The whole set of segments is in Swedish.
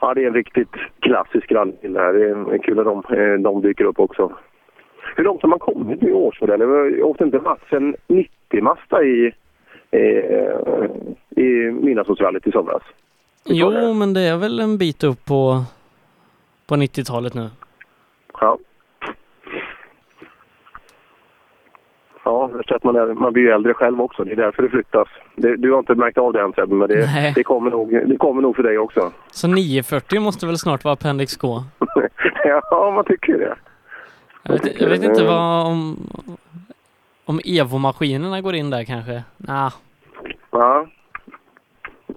Ja, det är en riktigt klassisk rallybil här. Det är kul att de, eh, de dyker upp också. Hur långt har man kommit i årsmodell? Jag åkte inte Mats en 90-masta i, eh, i Midnattssolsrallyt i somras? Jo, men det är väl en bit upp på, på 90-talet nu. Ja. Ja, att man, är, man blir ju äldre själv också. Det är därför det flyttas. Det, du har inte märkt av det än Sebbe, men det, det, kommer nog, det kommer nog för dig också. Så 940 måste väl snart vara Appendix K? ja, man tycker det. Jag vet, jag vet inte vad om, om Evo-maskinerna går in där kanske? Nah. Ja,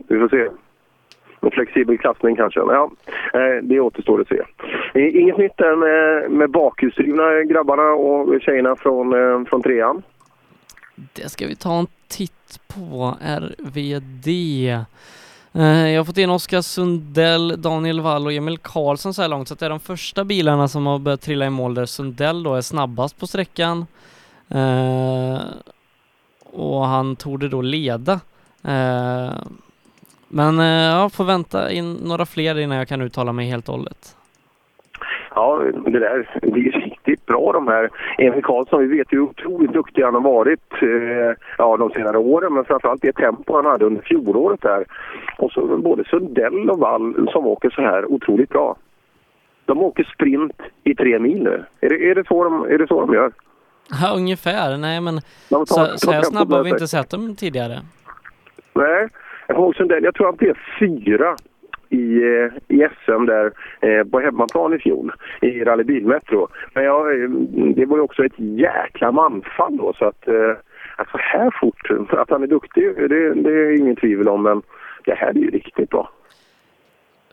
vi får se. En flexibel klassning kanske. Ja, eh, det återstår att se. Inget nytt där med, med bakhjulsdrivna grabbarna och tjejerna från, eh, från trean? Det ska vi ta en titt på. RVD. Eh, jag har fått in Oskar Sundell, Daniel Wall och Emil Karlsson så här långt, så det är de första bilarna som har börjat trilla i mål där Sundell då är snabbast på sträckan. Eh, och han torde då leda. Eh, men eh, jag får vänta in några fler innan jag kan uttala mig helt och hållet. Ja, det där det är riktigt bra de här. Emil Karlsson, vi vet ju hur otroligt duktig han har varit eh, ja, de senare åren, men framförallt det tempo han hade under fjolåret där. Och så både Sundell och Wall som åker så här otroligt bra. De åker sprint i tre mil nu. Är det, är det, så, de, är det så de gör? Ja, ungefär. Nej, men tar, så, så här snabba har vi inte sett dem tidigare. Nej, jag kommer ihåg Sundell, jag tror han blev fyra i, eh, i SM där eh, på hemmaplan i fjol i Rally Bilmetro. Men jag, eh, det var ju också ett jäkla manfall då så att, att så här fort, att han är duktig det, det är ingen tvivel om men det här är ju riktigt bra.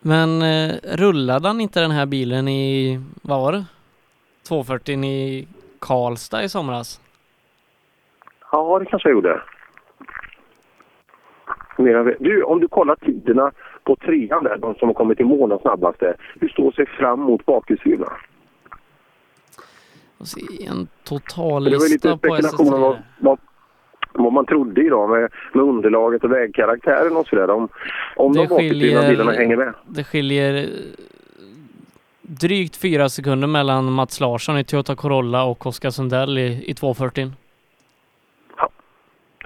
Men eh, rullade han inte den här bilen i, vad var det? 240 i Karlstad i somras? Ja, det kanske jag gjorde. Du, om du kollar tiderna på trean där, de som har kommit i mål snabbaste. Hur står sig fram mot bakhjulsdrivna? En total lista på Det var lite spekulation om vad, vad, vad, man trodde idag med, med underlaget och vägkaraktären och sådär. Om, om det de bakhjulsdrivna bilarna hänger med. Det skiljer drygt fyra sekunder mellan Mats Larsson i Toyota Corolla och Oskar Sundell i, i 240. Ja,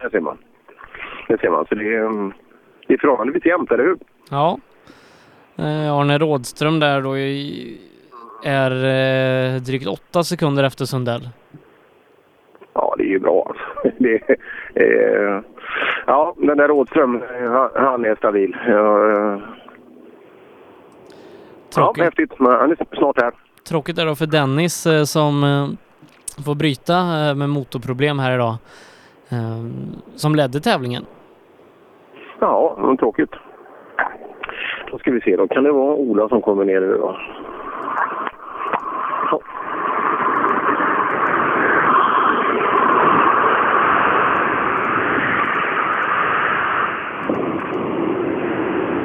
där ser man. Det ser man. Så det är, mm, det är förhållandevis jämnt, eller hur? Ja. Eh, Arne Rådström där då är eh, drygt åtta sekunder efter Sundell. Ja, det är ju bra. Det, eh, ja, den där Rådström, han, han är stabil. Ja, eh, ja, häftigt. Han är snart här. Tråkigt är det för Dennis eh, som eh, får bryta med motorproblem här idag. Som ledde tävlingen. Ja, tråkigt. Då ska vi se, då kan det vara Ola som kommer ner nu då. Ja.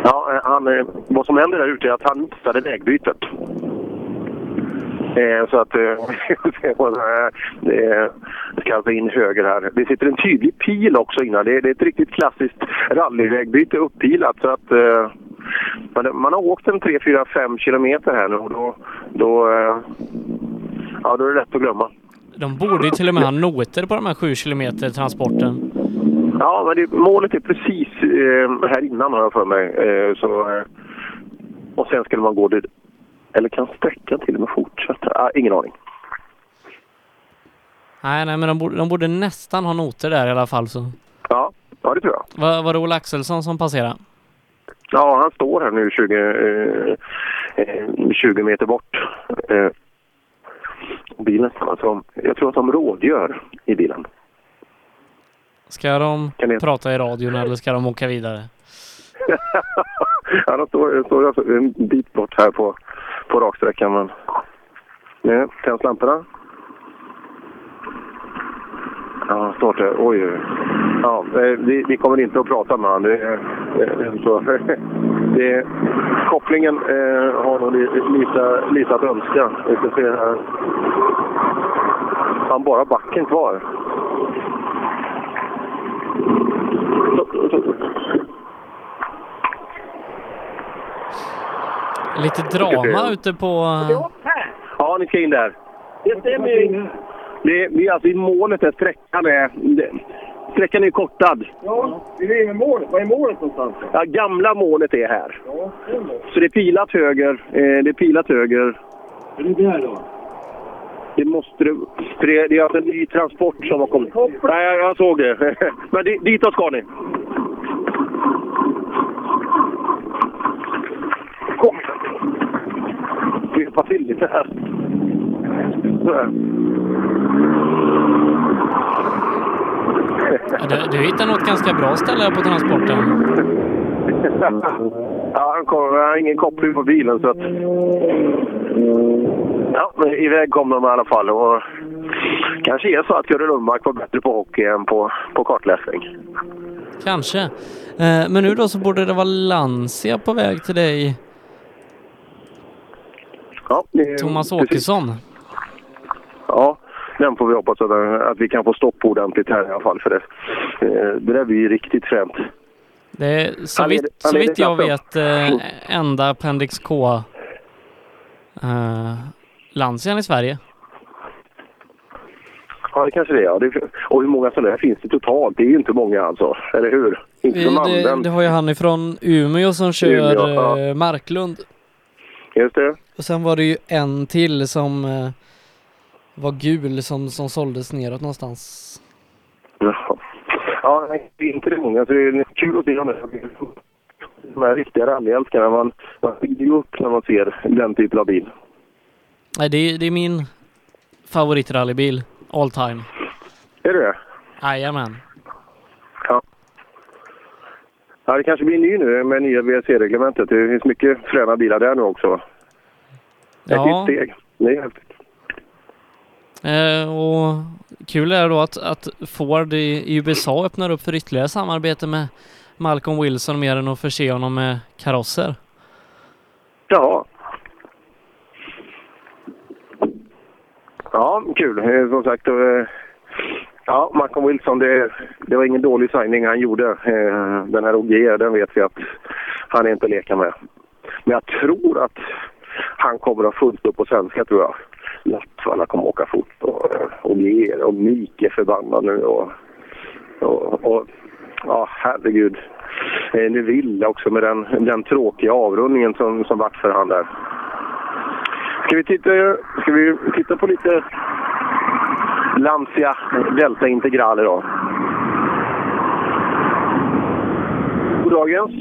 Ja, eh, han, eh, vad som händer där ute är att han missade vägbytet. Eh, så att eh, ska alltså in höger här. Det sitter en tydlig pil också innan. Det det är ett riktigt klassiskt rallyvägbyte uppilat. Så att, eh, man har åkt en 3, 4, 5 kilometer här nu och då, då, eh, ja, då är det lätt att glömma. De borde ju till och med ha noter på de här 7 kilometer transporten. Ja, men det, målet är precis eh, här innan har jag för mig. Eh, så, eh, och sen skulle man gå dit eller kan sträckan till och med fortsätta? Ah, ingen aning. Nej, nej, men de borde, de borde nästan ha noter där i alla fall. Så. Ja, ja det tror jag. Var, var det Ola Axelsson som passerade? Ja, han står här nu 20, eh, 20 meter bort. Eh, bilen, alltså, jag tror att de rådgör i bilen. Ska de prata i radion eller ska de åka vidare? ja, de står, står alltså en bit bort här på på raksträckan. Men nu tänds lamporna. Ja, snart är Oj, oj. Ja, eh, vi, vi kommer inte att prata med honom. Det, det, så. Det, kopplingen eh, har nog lite, lite att önska. Vi ska se här. Han bara backen kvar. Lite drama ute på... Ja, ni ska in där. Det stämmer. Det är, det är alltså i målet där sträckan är... Det, sträckan är kortad. Ja, vi är i målet. Var är målet någonstans? Ja, gamla målet är här. Ja, Så det är pilat höger. Eh, det är pilat höger. är det där då? Det måste det... För det, det är alltså en ny transport som har kommit. Nej, jag, jag såg det. Men di- ditåt ska ni. Kom! Vi hjälpa till lite här. Ja, Du, du hittar nog ett ganska bra ställe här på transporten. Ja, han har ingen koppling på bilen så att... Ja, men iväg kom de i alla fall. Och kanske är så att Görel Lundmark var bättre på hockey än på, på kartläsning. Kanske. Eh, men nu då så borde det vara Lancia på väg till dig, Ja, det- Thomas precis. Åkesson. Ja, den får vi hoppas att, att vi kan få stopp på ordentligt här i alla fall. För det, eh, det där blir ju riktigt fränt. Det är så vitt, så vitt jag vet eh, enda Appendix K eh, Lancian i Sverige. Ja, det kanske det är. Ja. Det, och hur många sådana här finns det totalt? Det är ju inte många alltså, eller hur? Inte det, använder. det har ju han ifrån Umeå som kör Umeå, ja. eh, Marklund. Just det. Och sen var det ju en till som eh, var gul som, som såldes neråt någonstans. Ja, ja nej, det är inte det många. Så det är kul att se de här, de här riktiga rallyälskarna. Man, man blir ju upp när man ser den typen av bil. Nej, det, är- det är min favoritrallybil all time. Är det det? Jajamän. Ja. Ja, det kanske blir ny nu med nya VRC-reglementet. Det finns mycket fräna bilar där nu också. Ett Ja, nytt steg. Det är häftigt. eh, och kul är då att, att Ford i, USA öppnar upp för ytterligare samarbete med Malcolm Wilson mer än att förse honom med karosser. Jaha. Ja, kul. Eh, Som sagt, eh, ja, Malcolm Wilson, det, det var ingen dålig signing han gjorde. Eh, Den här OG, den vet vi att han är inte att leka med. Men jag tror att han kommer att ha fullt upp på svenska, tror jag. Lattvalla kommer att åka fort och, och och Mik är förbannad nu. Och, och, och ja, herregud. Eh, Neville också med den, den tråkiga avrundningen som, som vart för han där. Ska vi titta, ska vi titta på lite Lancia Delta Integrale då? Goddagens.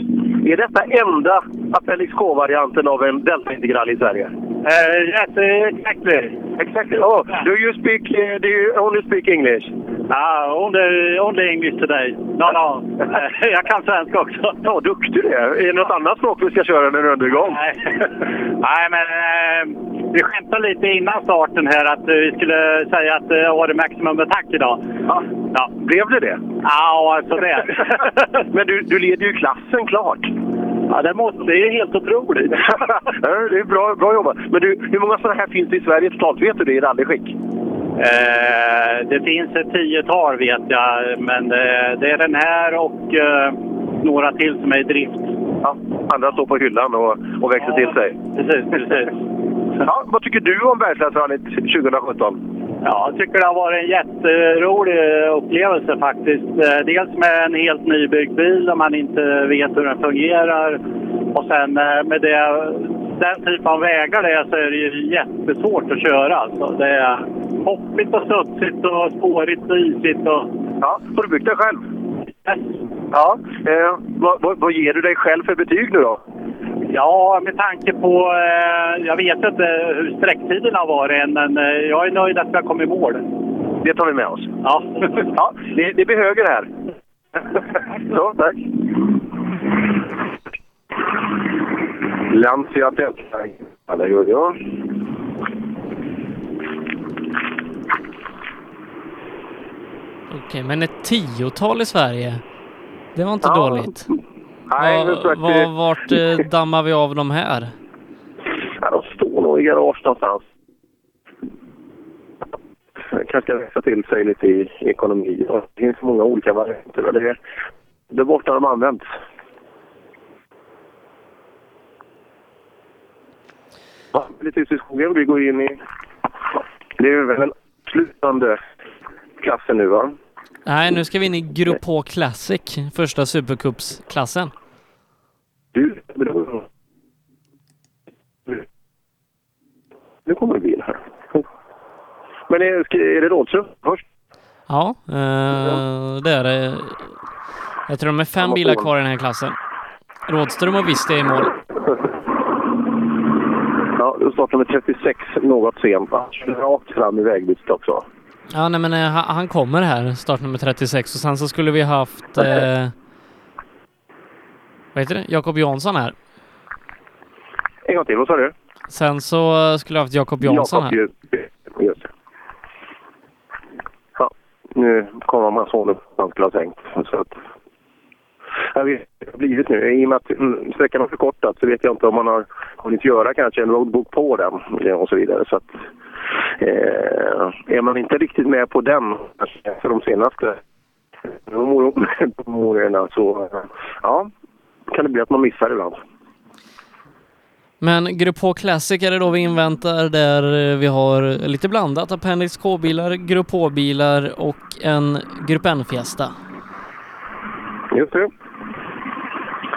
Är detta enda Appendix K-varianten av en Delta Integral i Sverige? Uh, yes, exactly. Exactly. Oh, do you speak, uh, do you only speak English? Ah, only, only English today. No, no. jag kan svenska också. Ja, duktig du är. Är det något annat språk vi ska köra när du är igång? Nej, Nej men eh, vi skämtade lite innan starten här att eh, vi skulle säga att det var det maximum attack idag. Ja. Ja, Blev det det? ja alltså det. Men du, du leder ju klassen klart. ja, det, måste, det är helt otroligt. ja, det är bra, bra jobbat. Men du, hur många sådana här finns det i Sverige totalt? Vet du det i rallyskick? Eh, det finns ett tiotal vet jag, men det, det är den här och eh, några till som är i drift. Ja, andra står på hyllan och, och växer till sig. Precis, precis. Ja, vad tycker du om Bergslagsrallyt 2017? Ja, jag tycker det har varit en jätterolig upplevelse faktiskt. Eh, Dels med en helt nybyggd bil där man inte vet hur den fungerar. Och sen eh, med det, den typen av vägar det är så är det ju jättesvårt att köra. Alltså. Det är hoppigt och studsigt och spårigt och isigt. Och... Ja, har du byggt den själv? Ja. Eh, vad, vad, vad ger du dig själv för betyg nu då? Ja, med tanke på... Eh, jag vet inte hur sträcktiden har varit än, men eh, jag är nöjd att vi har kommit i mål. Det tar vi med oss. Ja. Ja, det, det blir höger här. Så, tack. Lancia Delta. Ja, det gör jag. Okej, men ett tiotal i Sverige. Det var inte Ja. dåligt. Nej, Var, var, vart eh, dammar vi av de här? Ja, de står nog i garage någonstans. kanske ska växa till sig lite i ekonomi. Det finns många olika varianter. och Det, det är borta de används. Ja, lite ute i skogen. Vi går in i... Det är väl den slutande klassen nu va? Nej, nu ska vi in i Grupp H Classic, första Supercupsklassen. Du, nu kommer det bil här. Men är, är det Rådström först? Ja, eh, det är det. Jag tror de är fem bilar kvar i den här klassen. Rådström och Visst är i mål. Ja, du startar med 36 något sent. Rakt fram i vägbytet också. Ja, nej men eh, han, han kommer här, startnummer 36 och sen så skulle vi haft eh, vad heter det? Jakob Jansson här. En gång till, vad sa du? Sen så eh, skulle vi haft Jakob Jansson här. Jakob, just det. Ja, nu kommer man så upp han skulle ha tänkt. Så att, jag vet det har blivit nu. I och med att mm, sträckan har förkortats så vet jag inte om man har hunnit göra kanske en roadbook på den eh, och så vidare. Så att, eh, är man inte riktigt med på den för de senaste månaderna så ja, kan det bli att man missar ibland. Men Grupp H Classic är det då vi inväntar där vi har lite blandat. Appendix K-bilar, Grupp H-bilar och en Grupp N-Fiesta. Just det.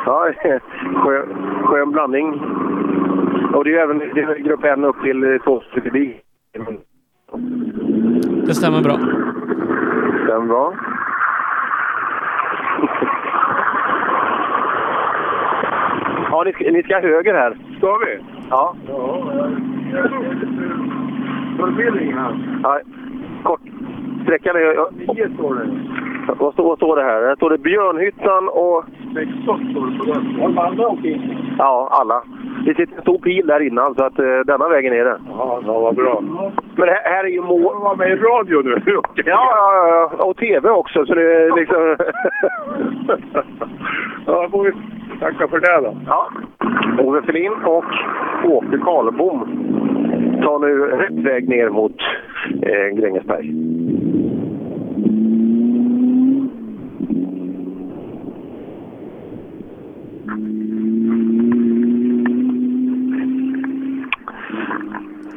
Ja, skön, skön blandning. Och det är ju även det är Grupp N upp till två förbi. Det stämmer bra. Stämmer bra. Ja, ni ska, ni ska höger här. Ska vi? Ja. Ja. Ingen här? Nej. Kort. Sträckan är... Ja, Nio står det. vad, står, vad står det här? Här står det Björnhyttan och... 16 står det på den. Har de andra åkt in? Ja, alla. Det sitter en stor pil där innan, så att uh, denna vägen är det. Ja, ja vad bra. Men här, här är ju mål... Får vara med i radio nu? Ja, ja, ja. Och TV också, så det är liksom... ja, får vi tacka för det då. ja. Ove Selin och Åke Karlbom tar nu rätt väg ner mot eh, Grängesberg.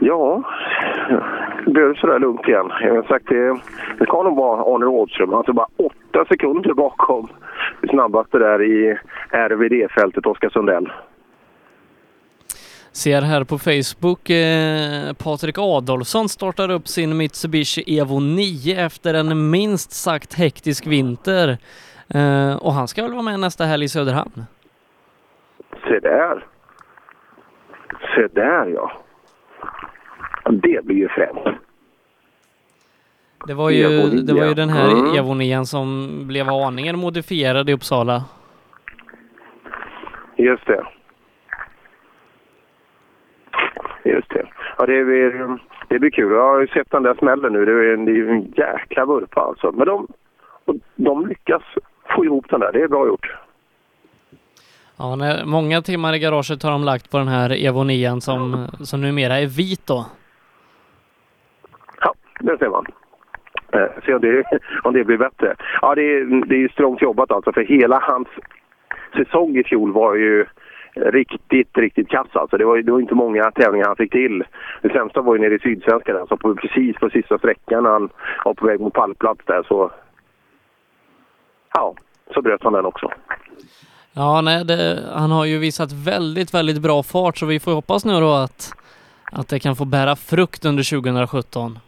Ja, det blev sådär lugnt igen. Jag har sagt det, det ska nog vara Arne Rådström. Alltså bara åtta sekunder bakom det snabbaste där i RVD-fältet, Oskar Sundell. Ser här på Facebook, eh, Patrik Adolfsson startar upp sin Mitsubishi Evo 9 efter en minst sagt hektisk vinter. Eh, och han ska väl vara med nästa helg i Söderhamn? Se där. Se där ja. Det blir ju fränt. Det var ju, Evo 9. det var ju den här Mm. Evo 9 som blev aningen modifierad i Uppsala. Just det. Just det. Ja, det blir, det blir kul. Jag har ju sett den där smällen nu. Det är en, det är en jäkla vurpa alltså. Men de, de lyckas få ihop den där. Det är bra gjort. Ja, när, många timmar i garaget har de lagt på den här Evo 9 som, som numera är vit då. Ja, det ser man. Eh, Se om det, om det blir bättre. Ja, det är, det är strångt jobbat alltså. För hela hans säsong i fjol var ju riktigt, riktigt kass alltså. Det var, ju- det var inte många tävlingar han fick till. Det sämsta var ju nere i Sydsvenskan, alltså på, precis på sista sträckan när han var på väg mot pallplats där så... Ja, så bröt han den också. Ja, nej, det, han har ju visat väldigt, väldigt bra fart så vi får hoppas nu då att, att det kan få bära frukt under 2017.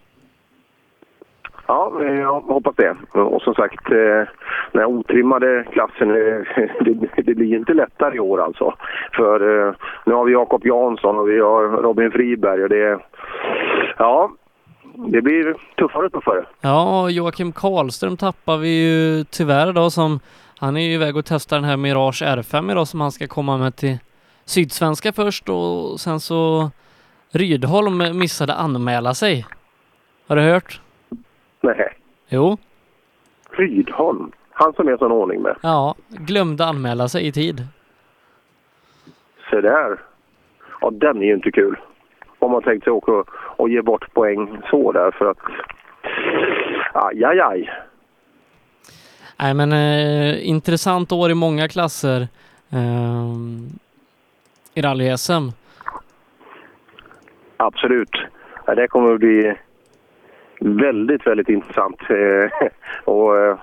Ja, jag hoppas det. Och som sagt, eh, den här otrimmade klassen, eh, det, det blir inte lättare i år alltså. För eh, nu har vi Jakob Jansson och vi har Robin Friberg och det... Ja, det blir tuffare och tuffare. Ja, Joakim Karlström tappar vi ju tyvärr då som han är ju iväg och testar den här Mirage R5 idag som han ska komma med till Sydsvenska först och sen så Rydholm missade anmäla sig. Har du hört? Nej, Jo, Rydholm. Han som är sån ordning med. ja, glömde anmäla sig i tid. Se där. Ja, den är ju inte kul. Om man tänkt sig åka och, och ge bort poäng så där för att... Aj, aj, aj. Nej men eh, intressant år i många klasser eh, i rally-SM. Absolut. Ja, det kommer att bli väldigt, väldigt intressant. Eh, och eh,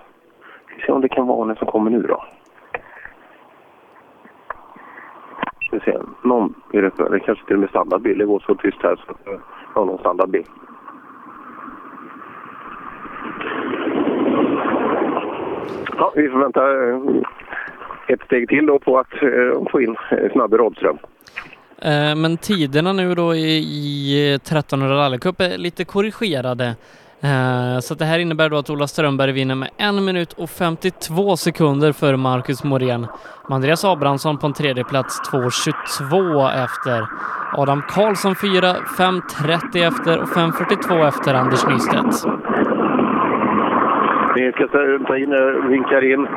vi ska se om det kan vara någon som kommer nu då. Ska se. Någon är det, det kanske till och med standardbil. Det går så tyst här så jag har någon standardbil. Ja, vi får vänta eh, ett steg till då på att få in eh, Snabbe Rådström. Eh, men tiderna nu då i, 1300 eh, rallycup är lite korrigerade. Eh, så det här innebär då att Ola Strömberg vinner med en minut och 52 sekunder före Marcus Morén. Med Andreas Abrahamsson på en tredje plats 2.22 efter. Adam Karlsson 4, 5.30 efter och 5.42 efter Anders Nystedt. Vi ska ta- in, vinkar in.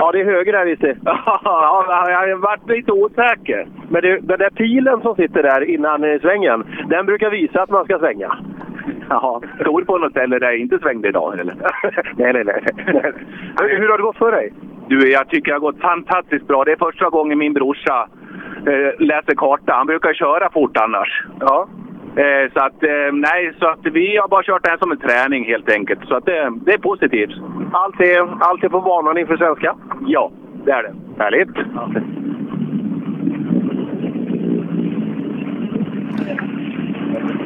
Ja, det är höger där visst. Ja, jag har varit lite osäker. Men det, den där pilen som sitter där innan svängen, den brukar visa att man ska svänga. Ja, står på något ställe där jag inte svängde idag eller? nej, nej, nej. Hur, hur har det gått för dig? Du, jag tycker det har gått fantastiskt bra. Det är första gången min brorsa eh, läser karta. Han brukar köra fort annars. Ja. Eh, så att, eh, nej, så att vi har bara kört det här som en träning helt enkelt. Så att det, det är positivt. Allt är, allt är på banan inför svenska? Ja, det är det. Härligt.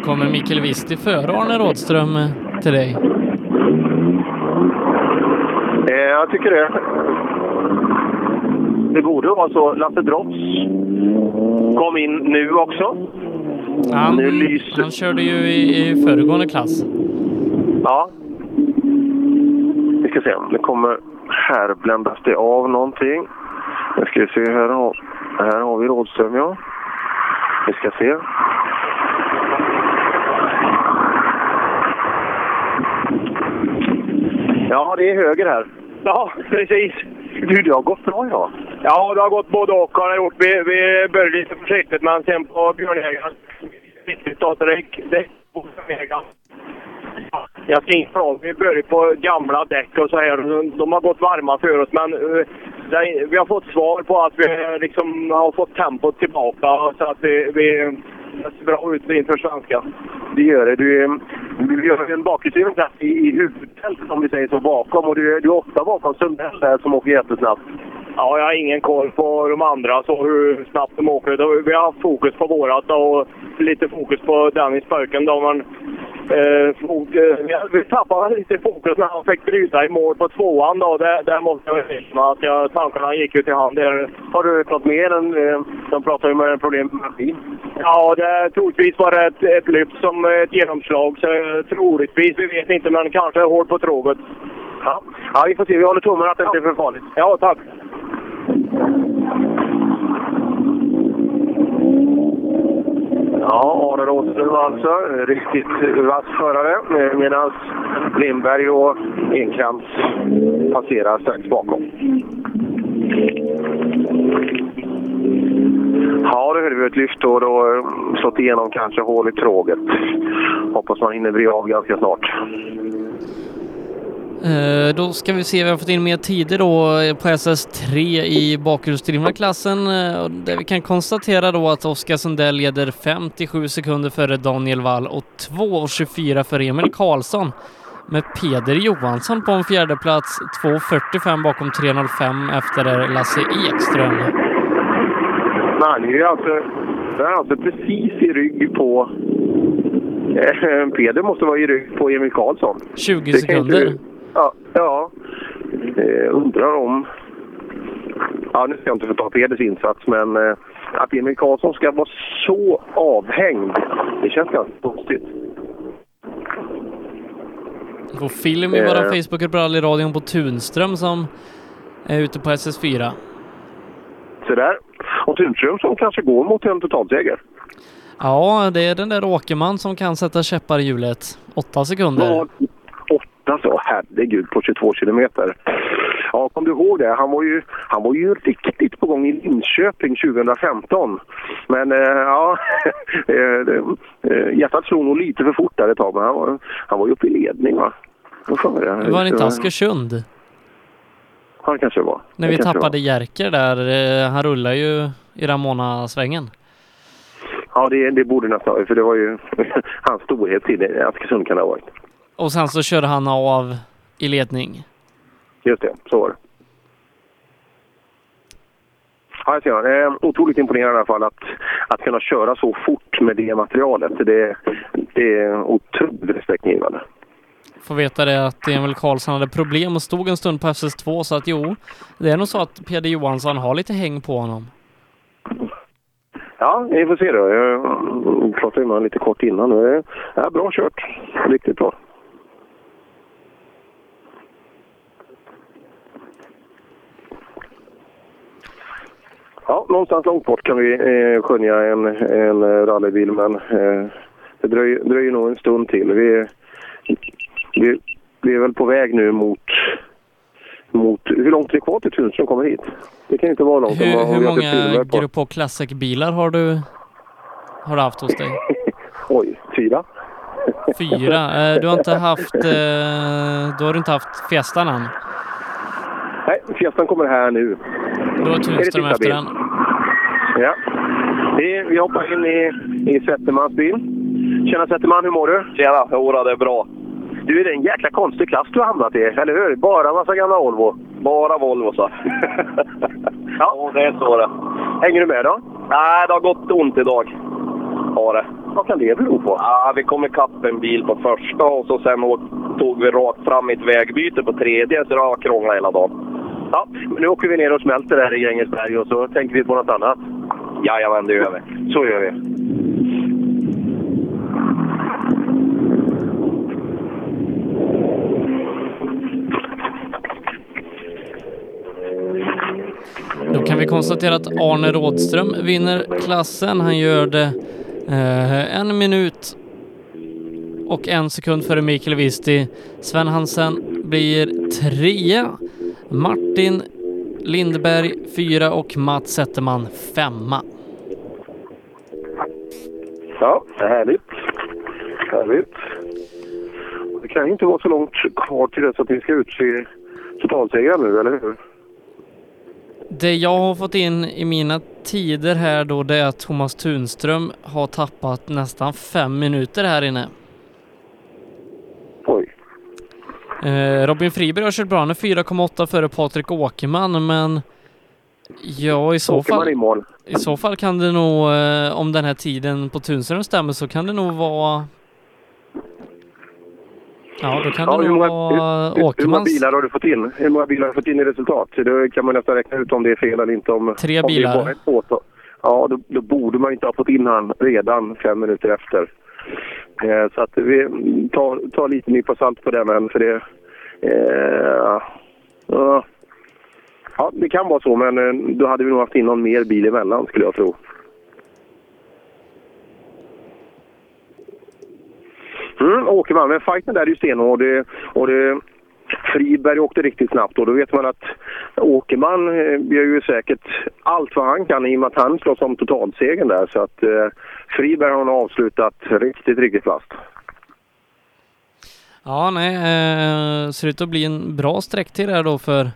Kommer Mikael Wisti före Arne Rådström eh, till dig? Eh, jag tycker det. Det borde vara så. Lasse Drops kom in nu också. Han, Nu lyser- han körde ju i, i föregående klass. Ja. Vi ska se. Det kommer... Här bländas det av någonting. Nu ska vi se. Här har, här har vi Rådström, ja. Vi ska se. Ja, det är höger här. Ja, precis. Du, det har gått bra idag. Ja, det har gått både och har gjort. Vi, vi började lite försiktigt, men sen på Björnjägaren riktigt det gick på. Jag ska inte från. Vi började på gamla däck och så här. De har gått varma för oss, men eh, det, vi har fått svar på att vi liksom har fått tempot tillbaka så att vi, vi det ser bra ut inför svenska. Det gör det. Du, är, du gör en bakhjulsdriven klass i, i huvudfältet om vi säger så bakom och du, är- du är ofta bakom Sundell där som åker jättesnabbt. Ja, jag har ingen koll på de andra, så hur snabbt de åker. Vi har haft fokus på vårat och lite fokus på Dennis Pöken. Då, men, eh, eh, vi- tappade lite fokus när han fick bryta i mål på tvåan. Då. Det, där måste jag erkänna att jag, tankarna gick ut i hand. Där. Har du något mer än... Eh, de pratar ju med problem med maskin. Ja, det, troligtvis var det ett, ett lyft som ett genomslag. Så, troligtvis, vi vet inte, men kanske hårt på tråget. Ja. ja, vi får se. Vi håller tummarna att det inte är för farligt. Ja, tack. Ja, Arne Rådström alltså. Riktigt vass förare. Eh, medan Lindberg och Enkrantz passerar strax bakom. Ja, då hörde vi ett lyft och då eh, slått igenom kanske hål i tråget. Hoppas man hinner bli av ganska snart. Eh, Då ska vi se, vi har fått in mer tider då eh, på SS3 i bakhjulsdrivna klassen. eh, Där vi kan konstatera då att Oskar Sundell leder 57 sekunder före Daniel Wall och 2.24 före Emil Karlsson. Med Peder Johansson på en fjärde plats, 2.45 bakom 3.05 efter Lasse Ekström. Han är ju alltså, han är alltså precis i rygg på... Peder måste vara i rygg på Emil Karlsson. 20 Det kan sekunder. Ja, ja. Eh, undrar om... Ja, nu ska jag inte förta Peders insats, men eh, att Emil Karlsson ska vara så avhängd, det känns ganska konstigt. Vi får film i eh. våra facebook rallyradion på Tunström som är ute på SS4. Se där. Och Tunström som kanske går mot en totalseger. Ja, det är den där Åkerman som kan sätta käppar i hjulet. Åtta sekunder. Vad, 8 så. Herregud, på 22 kilometer. Ja, kom du ihåg det? Han var ju, han var ju riktigt på gång i Linköping 2015. Men eh, ja, eh, eh, hjärtat slog nog lite för fort där ett tag. Men han var, han var ju uppe i ledning va? Det var det inte Askersund? Ja, det kanske var. När vi tappade var. Jerker där, eh, han rullar ju i Ramona-svängen. Ja, det, det borde nästan för det var ju hans storhet till Askersund kan det ha varit. Och sen så körde han av i ledning. Just det, så var det. Ja, jag ser. Eh, otroligt imponerande i alla fall att, att kunna köra så fort med det materialet. Det, det är otroligt respektingivande. Får veta det att Emil Karlsson hade problem och stod en stund på FSS2 så att jo, det är nog så att Peder Johansson har lite häng på honom. Ja, vi får se då. Jag pratade med honom lite kort innan. Det är bra kört. Riktigt bra. Ja, någonstans långt bort kan vi eh, skönja en, en rallybil, men eh, det dröjer, dröjer nog en stund till. Vi, vi, vi är väl på väg nu mot, mot... Hur långt är det kvar till Tunström kommer hit? Det kan inte vara långt. Hur, hur många. Grupp H Classic-bilar har du, har du haft hos dig? Oj, fyra? Fyra. Eh, Du har inte haft, eh, då har du inte haft Fiestan än? Nej, Fiestan kommer här nu. Då är Tunström sista efter den. Ja. Vi, vi hoppar in i, i Zettermans bil. Tjena Zetterman, hur mår du? Tjena, jodå det är bra. Du, är det en jäkla konstig klass du har hamnat i, eller hur? Bara massa gamla Volvo. Bara Volvo så. ja, det är så det. Hänger du med då? Nej, det har gått ont idag. Har det. Vad kan det bero på? Ja, vi kom ikapp en bil på första och så sen tog vi rakt fram i ett vägbyte på tredje, så det har krånglat hela dagen. Ja, men nu åker vi ner och smälter där i Grängesberg och så tänker vi på något annat. Jajamän, det gör vi. Så gör vi. Då kan vi konstatera att Arne Rådström vinner klassen. Han gör det eh, en minut och en sekund före Mikael Visti. Sven Hansen blir trea. Martin Lindberg fyra och Mats Zetterman femma. Ja, härligt. Härligt. Det kan ju inte vara så långt kvar till dess att vi ska utse totalsegraren nu, eller hur? Det jag har fått in i mina tider här då det är att Thomas Tunström har tappat nästan fem minuter här inne. Oj. Eh, Robin Friberg har kört bra. Han är 4,8 före Patrik Åkerman, men ja, i så Åker man fall, i mål? i så fall kan det nog, eh, om den här tiden på Tunström stämmer, så kan det nog vara Ja, då kan Ja, det nog många, vara hur, hur, hur många Åkermans bilar har du fått in? Hur många bilar har du fått in i resultat? Då kan man nästan räkna ut om det är fel eller inte. Om, Tre om det är bilar. bara ett fåtal. Ja, då, då borde man inte ha fått in han redan fem minuter efter. Eh, så att vi tar, tar lite nypa salt på den än, för det... Eh, ja. ja, det kan vara så, men eh, då hade vi nog haft in någon mer bil emellan skulle jag tro. Mm, Åkerman, men fighten där är ju stenhård. Det- Och det, Friberg åkte riktigt snabbt och då vet man att Åkerman eh, gör ju säkert allt vad han kan i och med att han slåss om totalsegern där. Så att eh, Friberg har nog avslutat riktigt, riktigt fast. Ja, nej, eh, ser ut att bli en bra sträcktid här då för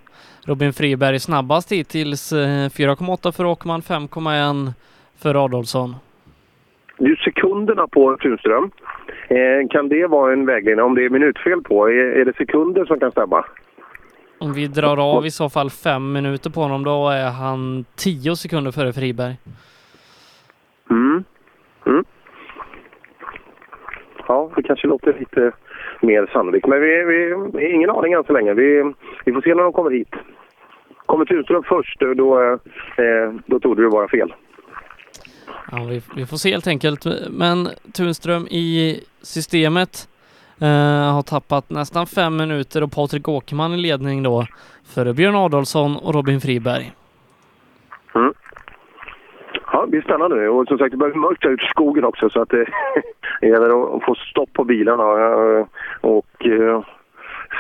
Robin Friberg. Snabbast hittills eh, 4,8 för Åkerman, 5,1 för Adolfsson. Du, sekunderna på Tunström, eh, kan det vara en vägledning? Om det är minutfel på, är, är det sekunder som kan stämma? Om vi drar av i så fall fem minuter på honom, då är han 10 sekunder före Friberg. Mm. Mm. Ja, det kanske låter lite mer sannolikt. Men vi, vi, ingen aning än så länge. Vi, vi får se när de kommer hit. Kommer Tunström först, då, eh, då tog det ju vara fel. Ja, vi, vi får se helt enkelt. Men Tunström i systemet eh, har tappat nästan fem minuter och Patrik Åkerman i ledning då före Björn Adolfsson och Robin Friberg. Mm. Ja, det blir spännande nu. Och som sagt, det börjar bli mörkt ute i skogen också så att det, det gäller att få stopp på bilarna eh, och eh,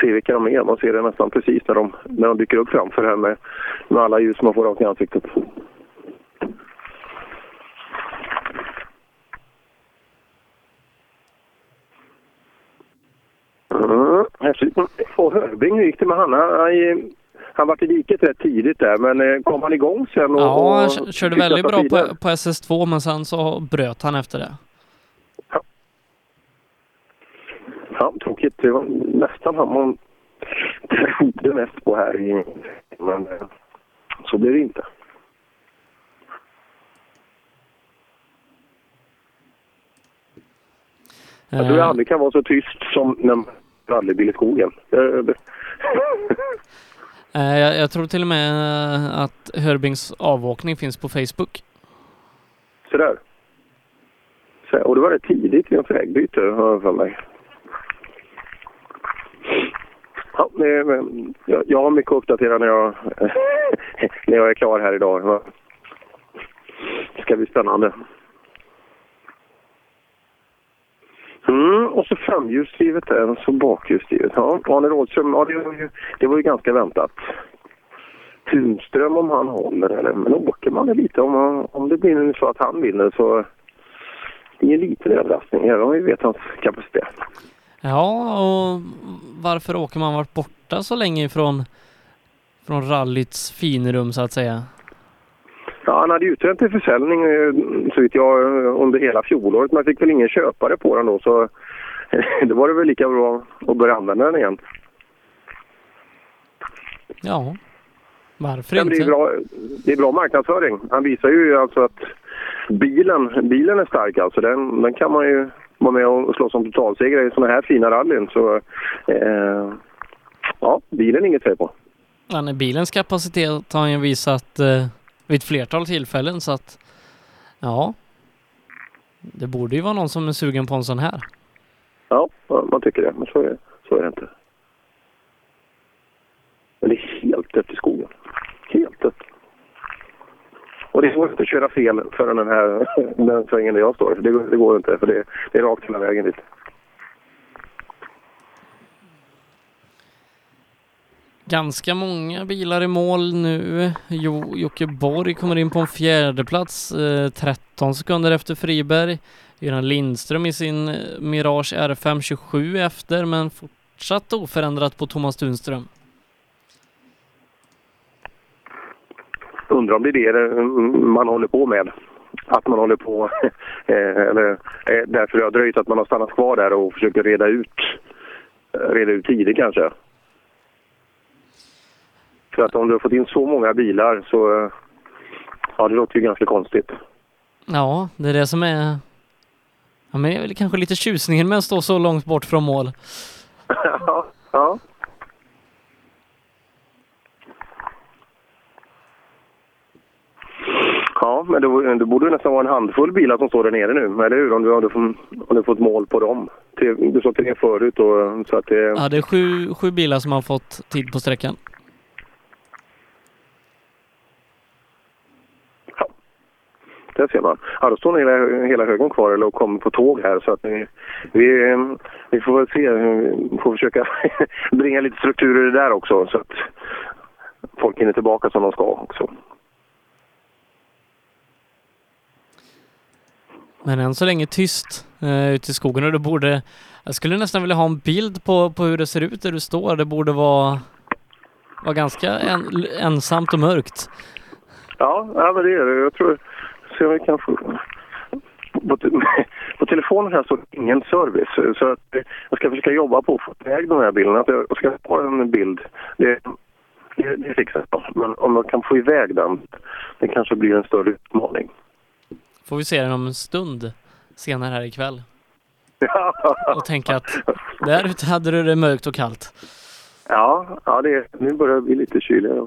se vilka de är. Man ser det nästan precis när de, när de dyker upp framför här med, med alla ljus man får rakt i ansiktet. Häftigt. Och Hörbing, hur gick det med Hanna? Han, han var i diket rätt tidigt där, men eh, kom han igång sen? Och, Ja, han körde väldigt bra på, på SS2 men sen så bröt han efter det. Ja, tråkigt. Det var nästan han man trodde mest på här i... Men eh, så blev det inte. Jag tror Eh, jag aldrig kan vara så tyst som när man rallybil i skogen. Eh, jag, jag tror till och med eh, att Hörbings avåkning finns på Facebook. Sådär. Så, och det var rätt tidigt i en vägbyte, har jag för mig. Ja, jag, jag har mycket att uppdatera när jag, när jag är klar här idag. Det ska bli spännande. Mm, och så framhjulsdrivet där och så bakhjulsdrivet. Ja, Arne Rådström, ja, det, var ju, det var ju ganska väntat. Tunström om han håller eller men Åkerman är lite om, om det blir så att han vinner så det är en liten överraskning även om vi vet hans kapacitet. Ja, och varför åker man varit borta så länge ifrån från rallyts finrum så att säga? Ja, han hade utsänt till försäljning eh, så vitt jag eh, under hela fjolåret men fick väl ingen köpare på den då så då var det väl lika bra att börja använda den igen. Ja, varför men det, är inte? bra, det är bra marknadsföring. Han visar ju alltså att bilen, bilen är stark alltså. Den, den kan man ju vara med och slåss om totalsegrar i sådana här fina rallyn. Så eh, ja, bilen är inget fel på. Ja, nej, bilens kapacitet har han ju visat eh, vid ett flertal tillfällen så att ja, det borde ju vara någon som är sugen på en sån här. Ja, man tycker det. Men så är, så är det inte. Men det är helt dött i skogen. Helt dött. Och det går inte att köra fel förrän den här den svängen där jag står. Det, går- det går inte för det, det är rakt hela vägen dit. Ganska många bilar i mål nu. Jo, Jocke Borg kommer in på en fjärde plats, eh, 13 sekunder efter Friberg. Göran Lindström i sin eh, Mirage R5 27 efter, men fortsatt oförändrat på Thomas Tunström. Undrar om det är det eh, man håller på med. Att man håller på, eh, eller därför det har dröjt att man har stannat kvar där och försöker reda ut, reda ut tider kanske. För att om du har fått in så många bilar så, ja det låter ju ganska konstigt. Ja, det är det som är... Ja, men det är väl kanske lite tjusningen med att stå så långt bort från mål. ja, ja. Ja, men det, det borde nästan vara en handfull bilar som står där nere nu, eller hur? Om du, om du, får, om du fått mål på dem. Du sa tre förut och, så att det... Ja, det är sju, sju bilar som har fått tid på sträckan. Där ser man. Ja, då står ni hela, hela högen kvar eller och kommer på tåg här så att vi, vi, vi får väl se. Vi får försöka bringa lite struktur i det där också så att folk hinner tillbaka som de ska också. Men än så länge tyst eh, ute i skogen och det borde... Jag skulle nästan vilja ha en bild på, på hur det ser ut där du står. Det borde vara, vara ganska en, ensamt och mörkt. Ja, ja men det är det. Jag tror... Se om vi kan få... På, på telefonen här står ingen service. Så att eh, jag ska försöka jobba på att få iväg de här bilderna. Att jag ska ha en bild. Det, det, det fixar jag. Men om jag kan få iväg den, det kanske blir en större utmaning. Får vi se den om en stund senare här ikväll. Och tänka att där ute hade du det mörkt och kallt. Ja, ja det, nu börjar det bli lite kyligare.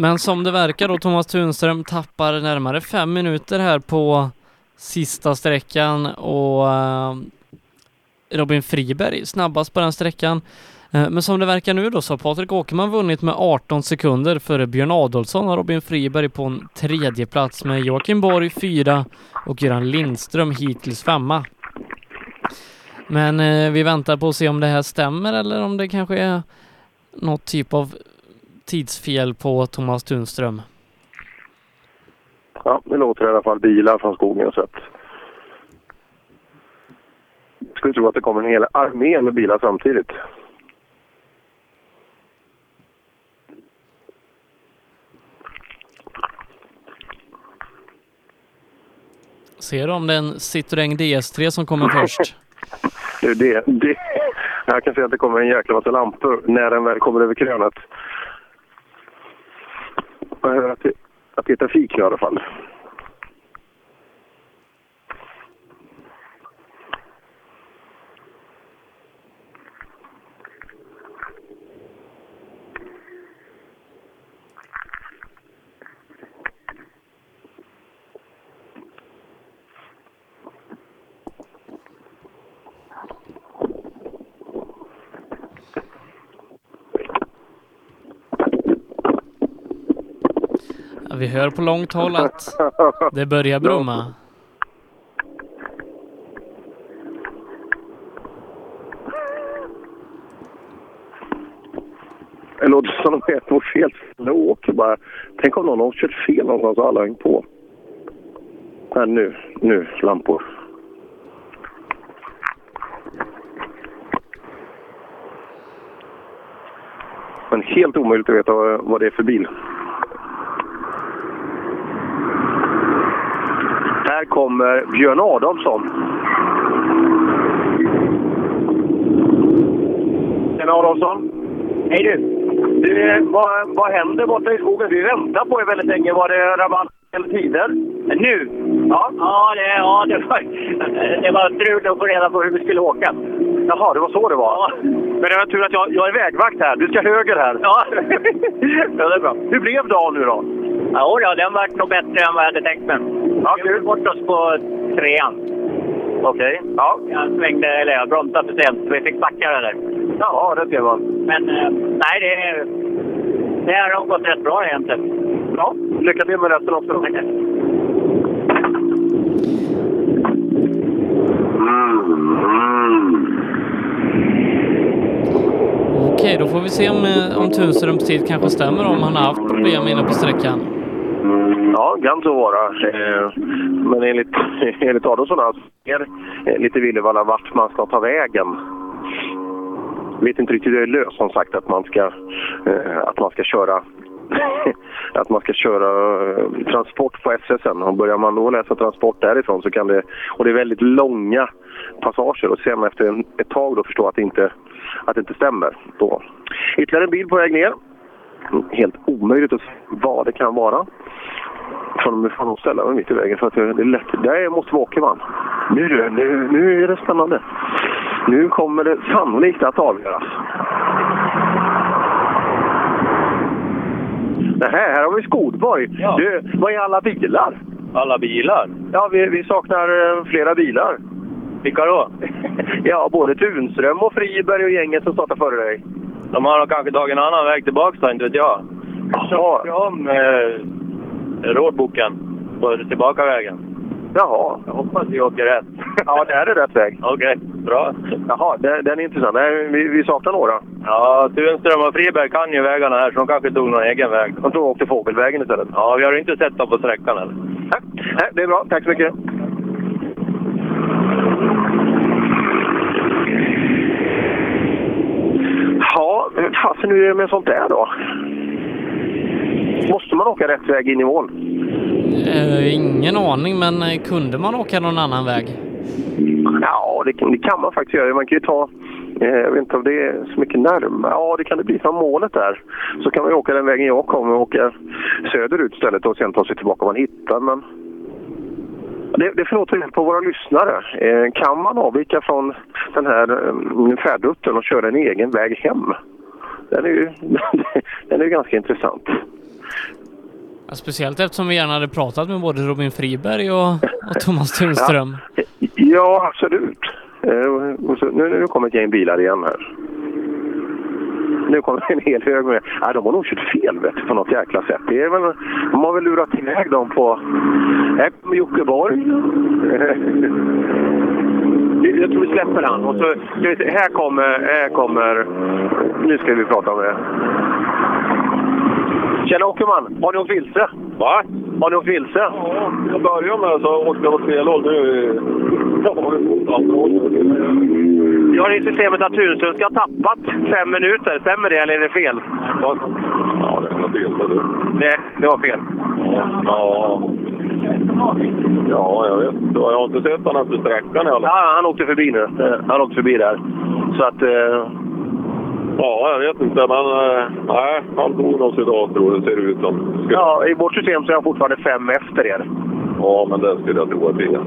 Men som det verkar då, Thomas Tunström tappar närmare fem minuter här på sista sträckan och eh, Robin Friberg snabbast på den sträckan. Eh, men som det verkar nu då så har Patrik Åkerman vunnit med 18 sekunder före Björn Adolfsson och Robin Friberg på en tredje plats med Joakim Borg fyra och Göran Lindström hittills femma. Men eh, vi väntar på att se om det här stämmer eller om det kanske är något typ av tidsfel på Thomas Tunström. Ja, det låter i alla fall bilar från skogen så att... Jag skulle tro att det kommer en hel armé med bilar samtidigt. Ser du om det är en Citroën DS3 som kommer först? Det, det, det, jag kan säga att det kommer en jäkla massa lampor när den väl kommer över krönet. Jag att det, att det är trafik nu i alla fall. Ja, vi hör på långt håll att det börjar brumma. Det låter som de är på fel ställe och åker bara. Tänk om någon har kört fel någonstans och alla har hängt på. Här nu, nu, lampor. Men helt omöjligt att veta vad det är för bil. Här kommer Björn Adolfsson. Tjena Adolfsson. Hej du. du vad, vad händer borta i skogen? Vi väntar på er väldigt länge. Var det rabatt eller tider? Nu? Ja. Ja, det, ja det, var, det var strul att få reda på hur vi skulle åka. Jaha, det var så det var. Ja. Men det var tur att jag, jag är vägvakt här. Du ska höger här. Ja, ja det är bra. Hur blev dagen nu då? Ja, då, den vart nog bättre än vad jag hade tänkt mig. Ja, Vi gjorde bort oss på trean. Okej. Ja. Jag svängde, eller jag bromsade för sent, så vi fick backa där. ja, det ser man. Men eh, nej, det, det har nog gått rätt bra egentligen. Ja, lycka till med resten också. Tackar. Okej, då får vi se om, eh, om Tunströms tid kanske stämmer om han har haft problem inne på sträckan. Ja, kan så vara. Men enligt, enligt Adolfsson alltså, är det lite Villevalla vart man ska ta vägen. Vet inte riktigt, hur det är löst som sagt att man ska, eh, att man ska köra att man ska köra eh, transport på SSN. Och börjar man då läsa transport därifrån så kan det... Och det är väldigt långa passager och sen efter en, ett tag då förstå att det inte, att det inte stämmer. Då. Ytterligare en bil på väg ner. Helt omöjligt att se vad det kan vara. Från mig får nog ställa mig mitt i vägen för att det är lätt. Där måste vara åkerman. Nu, du, nu, nu är det spännande. Nu kommer det sannolikt att avgöras. Nej, här har vi Skodborg. Ja. Du, vad är alla bilar? Alla bilar? Ja, vi, vi saknar eh, flera bilar. Vilka då? Ja, både Tunström och Friberg och gänget som startade före dig. De har nog kanske tagit en annan väg tillbaka inte vet jag. Kör om eh, rådboken på tillbakavägen. Jaha. Jag hoppas vi åker rätt. Ja, det här är rätt väg. Okej, bra. Jaha, den, den är intressant. Nej, vi, vi saknar några. Ja, Tunström och Friberg kan ju vägarna här så de kanske tog någon egen väg. De tror åkte Fågelvägen istället. Ja, vi har inte sett dem på sträckan. Nej, nej, det är bra. Tack så mycket. Hur fasen är det med sånt där då? Måste man åka rätt väg in i mål? Eh, ingen aning, men eh, kunde man åka någon annan väg? Ja, det kan, det kan man faktiskt göra. Man kan ju ta, eh, jag vet inte om det är så mycket närmare. Ja, det kan det bli från målet där. Så kan man ju åka den vägen jag kommer och åka söderut istället och sen ta sig tillbaka om man hittar. Men det, det får nog på våra lyssnare. Eh, kan man avvika från den här eh, färdrutten och köra en egen väg hem? Den är ju den är ganska intressant. Ja, speciellt eftersom vi gärna hade pratat med både Robin Friberg och, och Thomas Tunström. Ja, absolut. Eh, och så, nu, nu kommer ett gäng bilar igen här. Nu kommer en hel hög med... Nej, de har nog kört fel vet på något jäkla sätt. Det är väl, de har väl lurat iväg dem på... Här kommer Jockeborg. Jag tror vi släpper han. Och så, ska vi se, här kommer... Här kommer... Nu ska vi prata med... Tjena Åkerman, har ni åkt vilse? Va? Har ni åkt vilse? Ja, jag började med så åkte jag åt fel håll. Nu Vi har i systemet att Tunström ska ha tappat fem minuter. Stämmer det eller är det fel? Ja, det något fel det. Nej, det var fel. Ja. Ja, jag vet inte. Jag har inte sett honom efter sträckan i alla fall. Ja, han åkte förbi nu. Eh, Han åkte förbi där. Så att... Eh, Ja, jag vet inte, men eh, nej, han tog oss idag tror jag, ser det ut som. Ska- ja, I vårt system så är han fortfarande fem efter er. Ja, men det skulle jag tro att det är.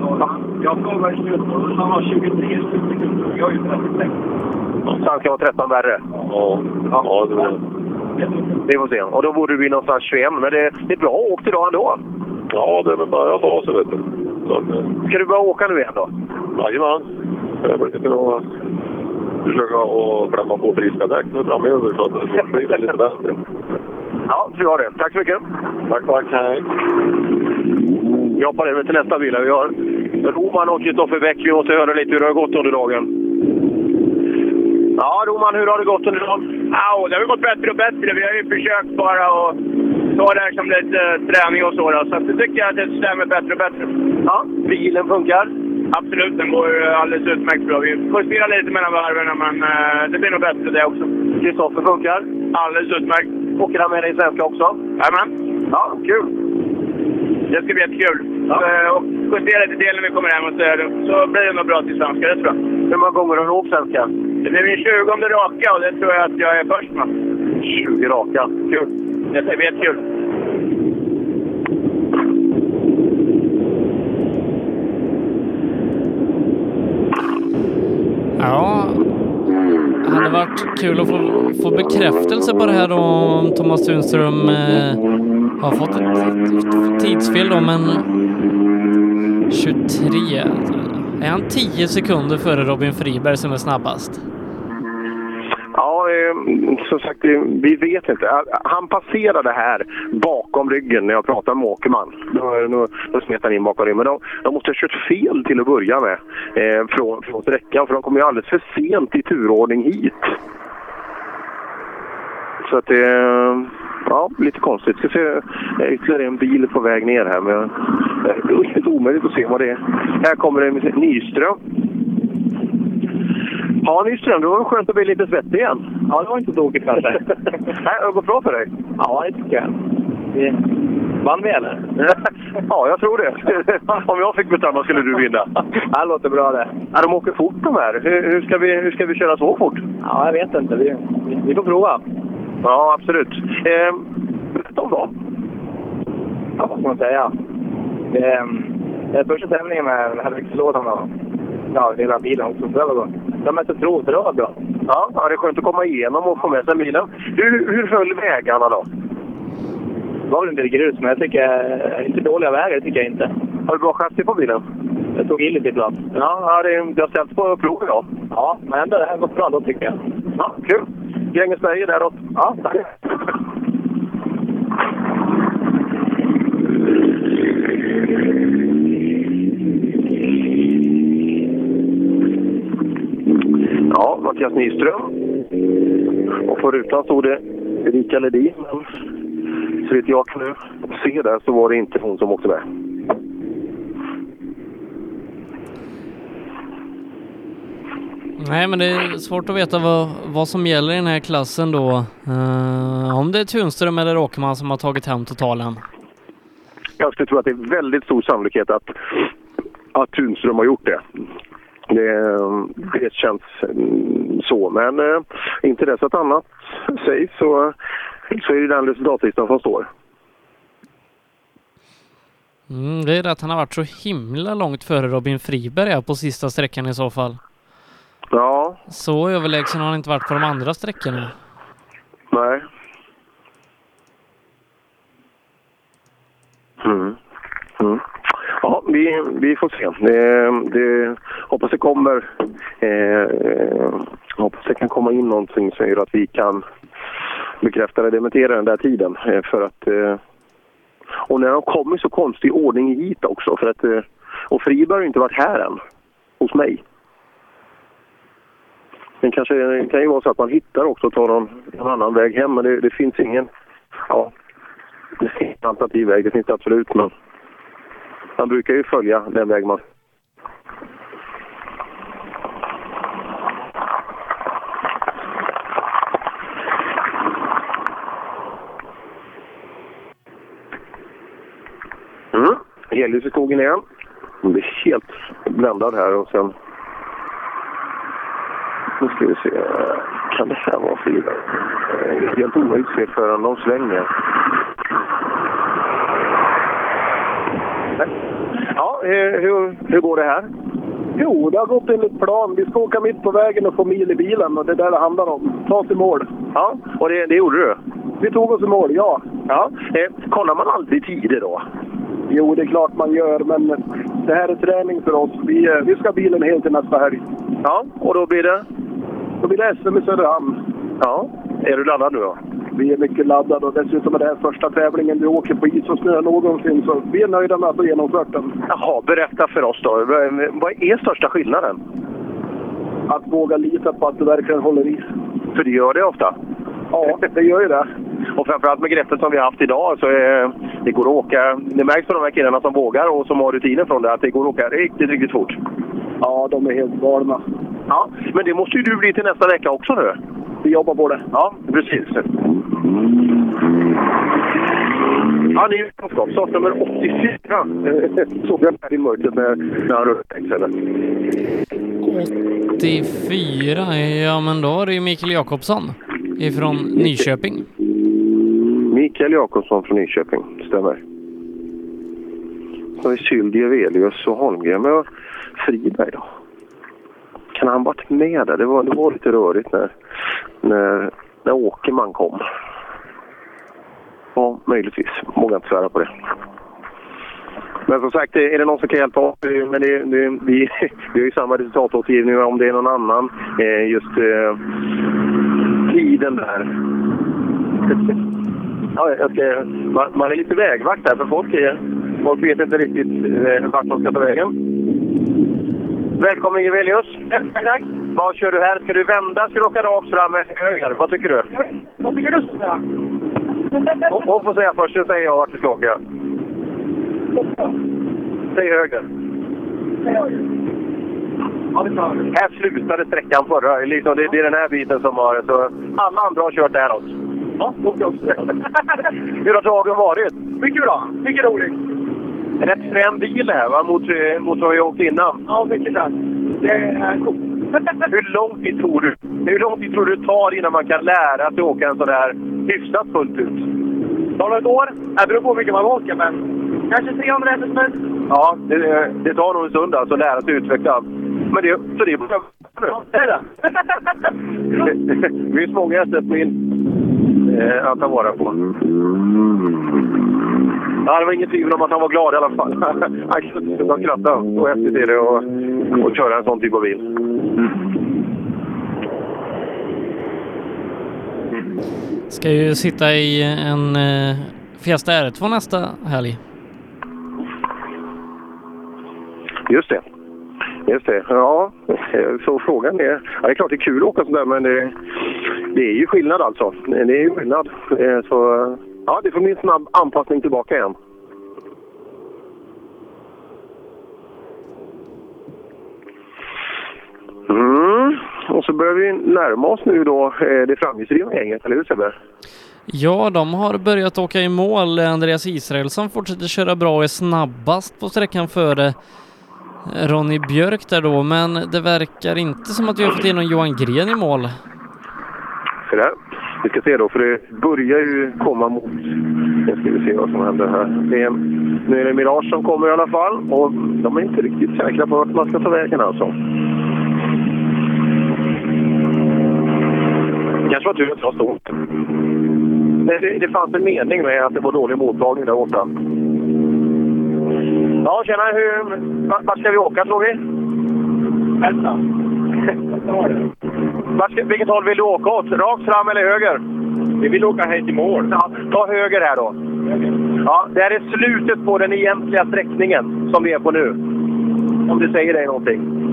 Jag frågade i han har 23 Jag har ju 36. Så han ska vara 13 värre? Ja, ja det var... Vi får se. Och då borde det bli någonstans 21. Men det, det är bra åkt idag ändå. Ja, det är väl bara att ta sig, vet du. Så, eh, Ska du börja åka nu igen då? Jajamän. Det blir lite att försöka att klämma på friska däck nu framöver så att det blir lite bättre. Ja, så gör det. Tack så mycket. Tack, tack. Hej. Vi hoppar över till nästa bil. Vi har Roman och Kristoffer Bäck. Vi måste höra lite hur det har gått under dagen. Ja, Roman, hur har det gått under dagen? Ja, det har gått bättre och bättre. Vi har ju försökt bara att ta det här som lite eh, träning och så. Då. Så det tycker jag att det stämmer bättre och bättre. Ja, bilen funkar? Absolut, den går alldeles utmärkt bra. Vi justerar lite mellan varven, men eh, det blir nog bättre det också. Kristoffer funkar? Alldeles utmärkt. Åker han med dig i svenska också? Jajamän. Ja, kul! Det ska bli jättekul. Eh, Och justera lite del när vi kommer hem och så, det- så blir det nog bra till svenska, det tror jag. Hur många gånger har du åkt svenska? Det blir min 20 raka och det tror jag att jag är först med. 20 raka. Kul! Det ska bli jättekul. Ja, hade varit kul att få, få bekräftelse på det här då om Thomas Tunström eh, har fått ett, ett tidsfel då, men 23. Alltså. Är han 10 sekunder före Robin Friberg som är snabbast? Eh, som sagt, eh, vi vet inte. Han passerade här bakom ryggen när jag pratade med Åkerman. Då, då, då smet han in bakom ryggen. Men de, de måste ha kört fel till att börja med eh, från, från sträckan. För de kom ju alldeles för sent i turordning hit. Så att det... Eh, ja, lite konstigt. Ska se ytterligare en bil på väg ner här. Men det är lite omöjligt att se vad det är. Här kommer det Nyström. Ja, Nyström, det var skönt att bli lite svettig igen. Ja, det var inte tokigt kanske. Nej, det gått bra för dig? ja, det tycker jag. Vi... Vann vi eller? ja, jag tror det. Om jag fick bestämma skulle du vinna. Det låter bra det. Ja, de åker fort de här. Hur, hur, ska vi, hur ska vi köra så fort? Ja, jag vet inte. Vi, vi, får prova. Ja, absolut. Eh, berätta om dem. Ja, vad ska man säga? Det, är- det är första tävlingen med den här växellådan och ja, hela bilen också. Så det var, de är så tro, så det var bra. Ja, ja, det är skönt att komma igenom och få med sig bilen. Hur, hur föll vägarna då? Det var väl en del grus, men jag tycker eh, inte dåliga vägar, det tycker jag inte. Har du bra chassi på bilen? Jag tog i lite ibland. Ja, det, det har ställts på prov idag. Ja, men ändå det här har gått bra då tycker jag. Ja, kul. Grängesberg däråt. Ja, tack. Ja, Mattias Nyström. Och på rutan stod det Erika Ledin. Men så vitt jag kan se där så var det inte hon som åkte med. Nej, men det är svårt att veta vad, vad som gäller i den här klassen då. Eh, om det är Tunström eller Åkerman som har tagit hem totalen. Jag skulle tro att det är väldigt stor sannolikhet att, att Tunström har gjort det. Det, det känns mm, så. Men eh, inte dess att annat sägs så, så är det den resultatlistan som står. Mm, det är rätt, han har varit så himla långt före Robin Friberg på sista sträckan i så fall. Ja, Så överlägsen har han inte varit på de andra sträckorna. nej. Mm. Mm. Ja, vi, vi får se. Det, det, hoppas det kommer... Eh, hoppas det kan komma in någonting som gör att vi kan bekräfta eller dementera den där tiden. Eh, för att... Eh, och när de kommer i så konstig ordning hit också. För att, eh, och Friberg har ju inte varit här än. Hos mig. Men kanske det kan ju vara så att man hittar också och tar någon, någon annan väg hem. Men det, det finns ingen... Ja. Det en alternativ väg, det finns det absolut. Men man brukar ju följa den väg man... Mm. Helljus i skogen igen. Den blir helt bländad här och sen... Nu ska vi se. Kan det här vara fyra? Helt omöjligt att se förrän de svänger. Ja, eh, hur, hur går det här? Jo, det har gått enligt plan. Vi ska åka mitt på vägen och få mil i bilen och det är där det handlar om. Ta oss i mål. Ja, och det, det gjorde du? Vi tog oss i mål, ja. Ja. Eh, kollar man aldrig tider då? Jo, det är klart man gör, men det här är träning för oss. Vi, eh, vi ska ha bilen helt till nästa helg. Ja, och då blir det? Då blir det SM i Söderhamn. Ja. Är du laddad nu då? Vi är mycket laddade och dessutom är det här första tävlingen vi åker på is och snö någonsin. Så vi är nöjda med att ha genomfört den. Jaha, berätta för oss då. Vad är största skillnaden? Att våga lita på att det verkligen håller i. För det gör det ofta? Ja, det gör ju det. Och framförallt med greppet som vi har haft idag så är, det går att åka. Det märks på de här killarna som vågar och som har rutinen från det att det går att åka riktigt, riktigt fort. Ja, de är helt galna. Ja, men det måste ju du bli till nästa vecka också nu. Vi jobbar på det. Ja, precis. Ja, det är ju Stockholm. Startnummer 84. Såg jag här i mörkret när, när han växeln. 84, ja men då är det ju Mikael Jakobsson ifrån Nyköping. Mikael Jakobsson från Nyköping, stämmer. Så har vi Sylvie Jevelius och Holmgren. Men Friberg då? Kan han varit med där? Det var, det var lite rörigt när, när, när Åkerman kom. Ja, möjligtvis. Vågar inte svära på det. Men som sagt, är det någon som kan hjälpa oss? Men det, det, vi, vi har ju samma resultatåtergivning om det är någon annan. Eh, just eh, tiden där. Ja, jag ska, man, man är lite vägvakt där, för folk, är, folk vet inte riktigt eh, vart de ska ta vägen. Välkommen Jevelius. Tack. Vad kör du här? Ska du vända? Ska du åka rakt fram höger? Vad tycker du? Vad tycker du? Hon, får säga först, sen säger jag vart du ska åka. Säg höger. Här slutade sträckan förra. Liksom det, det är den här biten som har... Så alla andra har kört däråt. Ja, åkte också. Hur har dagen varit? Mycket bra. Mycket roligt. Rätt frän bil här va? Mot, eh, mot vad vi åkt innan. Ja, mycket tack. Det är coolt. Hur lång tid tror du Hur lång tid tror du det tar innan man kan lära sig åka en sån här hyfsat fullt ut? Tar det ett år? Det beror på hur mycket man åker, men kanske 300 hästar Ja, det, det tar nog en stund alltså att lära sig utveckla. Men det, så det är bara Ja, det det. finns många hästar på in eh, att ta vara på. Ja, det var inget tvivel om att han var glad i alla fall. Han kunde sluta skratta. Så häftigt är det att, köra en sån typ av bil. Ska ju sitta i en eh, Fiesta R2 nästa helg. Just det. Just det. Ja, så frågan är... Ja, det är klart det är kul att åka sådär, men det, det är ju skillnad alltså. Det är ju skillnad. Eh, så ja, det får bli en snabb anpassning tillbaka igen. Mm. Och så börjar vi närma oss nu då eh, det framhjulsdrivna gänget, eller hur Sebbe? Ja, de har börjat åka i mål. Andreas Israelsson fortsätter köra bra och är snabbast på sträckan före Ronny Björk där då, men det verkar inte som att vi har fått in någon Johan Gren i mål. Så där. Vi ska se då, för det börjar ju komma mot... Nu ska vi se vad som händer här. Det är, nu är det Mirage som kommer i alla fall och de är inte riktigt säkra på vart man ska ta vägen alltså. Kanske var tur att jag stod. Det, det, det fanns en mening med att det var dålig mottagning där borta. Ja, tjena. Hur, vart, vart ska vi åka, tror vi? Vänta. Vart ska, vilket håll vill du åka åt? Rakt fram eller höger? Vi vill åka hej till mål. Ja, ta höger här då. Ja, det här är slutet på den egentliga sträckningen som vi är på nu. Om det säger dig någonting.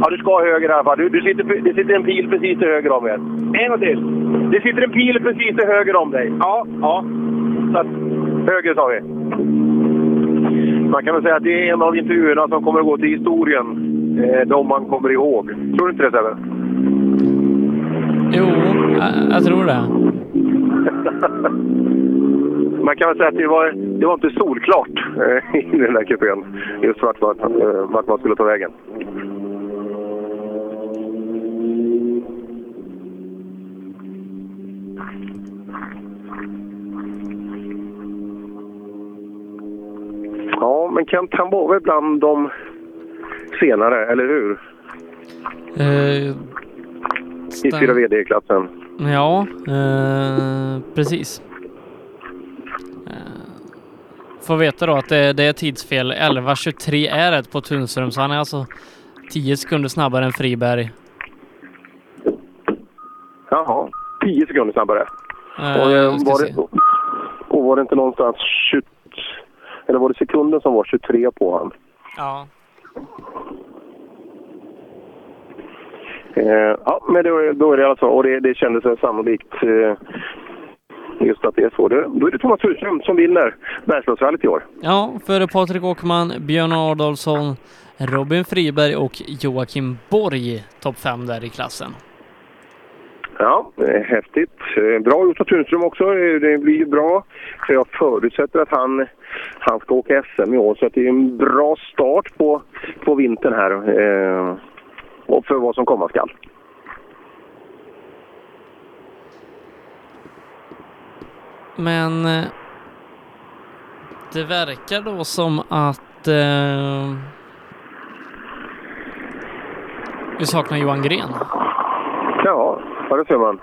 Ja, du ska höger i alla fall. Du, du sitter, det sitter en pil precis till höger om er. En gång till. Det sitter en pil precis till höger om dig. Ja, ja. Så att, höger sa vi. Man kan väl säga att det är en av intervjuerna som kommer att gå till historien. Eh, de man kommer ihåg. Tror du inte det Sebbe? Jo, jag, jag tror det. Man kan väl säga att det var, det var inte solklart eh, i den där kupén. Just vart man, eh, vart man skulle ta vägen. Ja, men Kent han var väl bland de senare, eller hur? Eh, I stäm- 4 VD-klassen. Ja, eh, precis. Eh, får veta då att det, det är tidsfel. 11.23 är rätt på Tunström, så han är alltså 10 sekunder snabbare än Friberg. Jaha, 10 sekunder snabbare. Eh, och, eh, var det, och var det inte någonstans 20, eller var det sekunden som var 23 på han? Ja. Eh, ja, men då, då är det alltså, och det, det kändes sannolikt eh, just att det är så. Det, då är det Thomas Husström som vinner Bergslagsrallyt i år. Ja, före Patrik Åkerman, Björn Adolfsson, Robin Friberg och Joakim Borg topp 5 där i klassen. Ja, häftigt. Bra gjort av Tunström också. Det blir ju bra. För jag förutsätter att han, han ska åka SM i år. Så att det är en bra start på, på vintern här. Eh, och för vad som komma skall. Men eh, det verkar då som att eh, vi saknar Johan Gren. Ja, ja det ser man.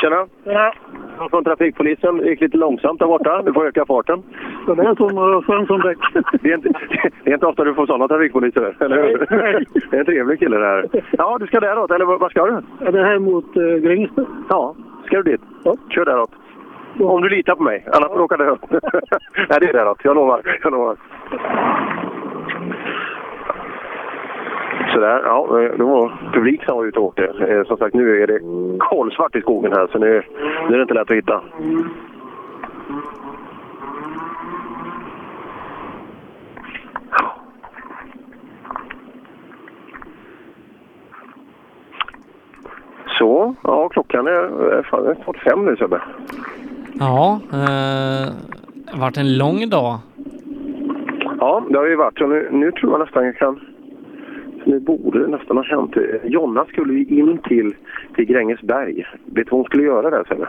Tjena! Ja. Jag från trafikpolisen. Det gick lite långsamt där borta. Du får öka farten. Så det är som skön som däck. Det är, inte, det är inte ofta du får sådana trafikpoliser, eller hur? Nej. Det är en trevlig kille det här. Ja, du ska däråt, eller var ska du? Är det här mot uh, Grängesberg? Ja, ska du dit? Ja. Kör däråt. Om du litar på mig, annars får du åka däråt. Nej, det är däråt. Jag lovar. Jag lovar. Sådär, ja, det var publik som var ute och åkte. Eh, Som sagt, nu är det kolsvart i skogen här, så nu, nu är det inte lätt att hitta. Så, ja klockan är, är fan, det är snart fem nu Sebbe. Ja, eh, varit en lång dag. Ja, det har ju varit. Och nu, nu tror jag nästan jag kan... Nu borde det nästan ha hänt. Jonna skulle ju in till, till Grängesberg. Vet du vad hon skulle göra där Sebbe?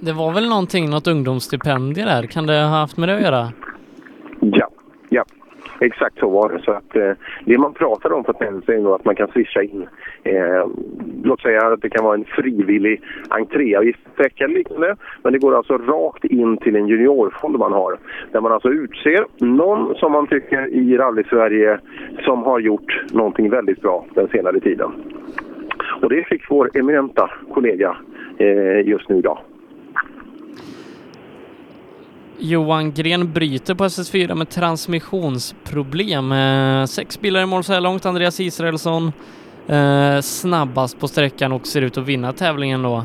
Det var väl någonting, något ungdomsstipendium där. Kan det ha haft med det att göra? Ja, ja. Exakt så var det. Så att, eh, det man pratar om på Tennis är nog att man kan swisha in. Eh, låt säga att det kan vara en frivillig entréavgift eller liknande. Men det går alltså rakt in till en juniorfond man har. Där man alltså utser någon som man tycker i rally-Sverige som har gjort någonting väldigt bra den senare tiden. Och det fick vår eminenta kollega eh, just nu idag. Johan Gren bryter på SS4 med transmissionsproblem. Eh, sex bilar i mål så här långt. Andreas Israelsson eh, snabbast på sträckan och ser ut att vinna tävlingen då.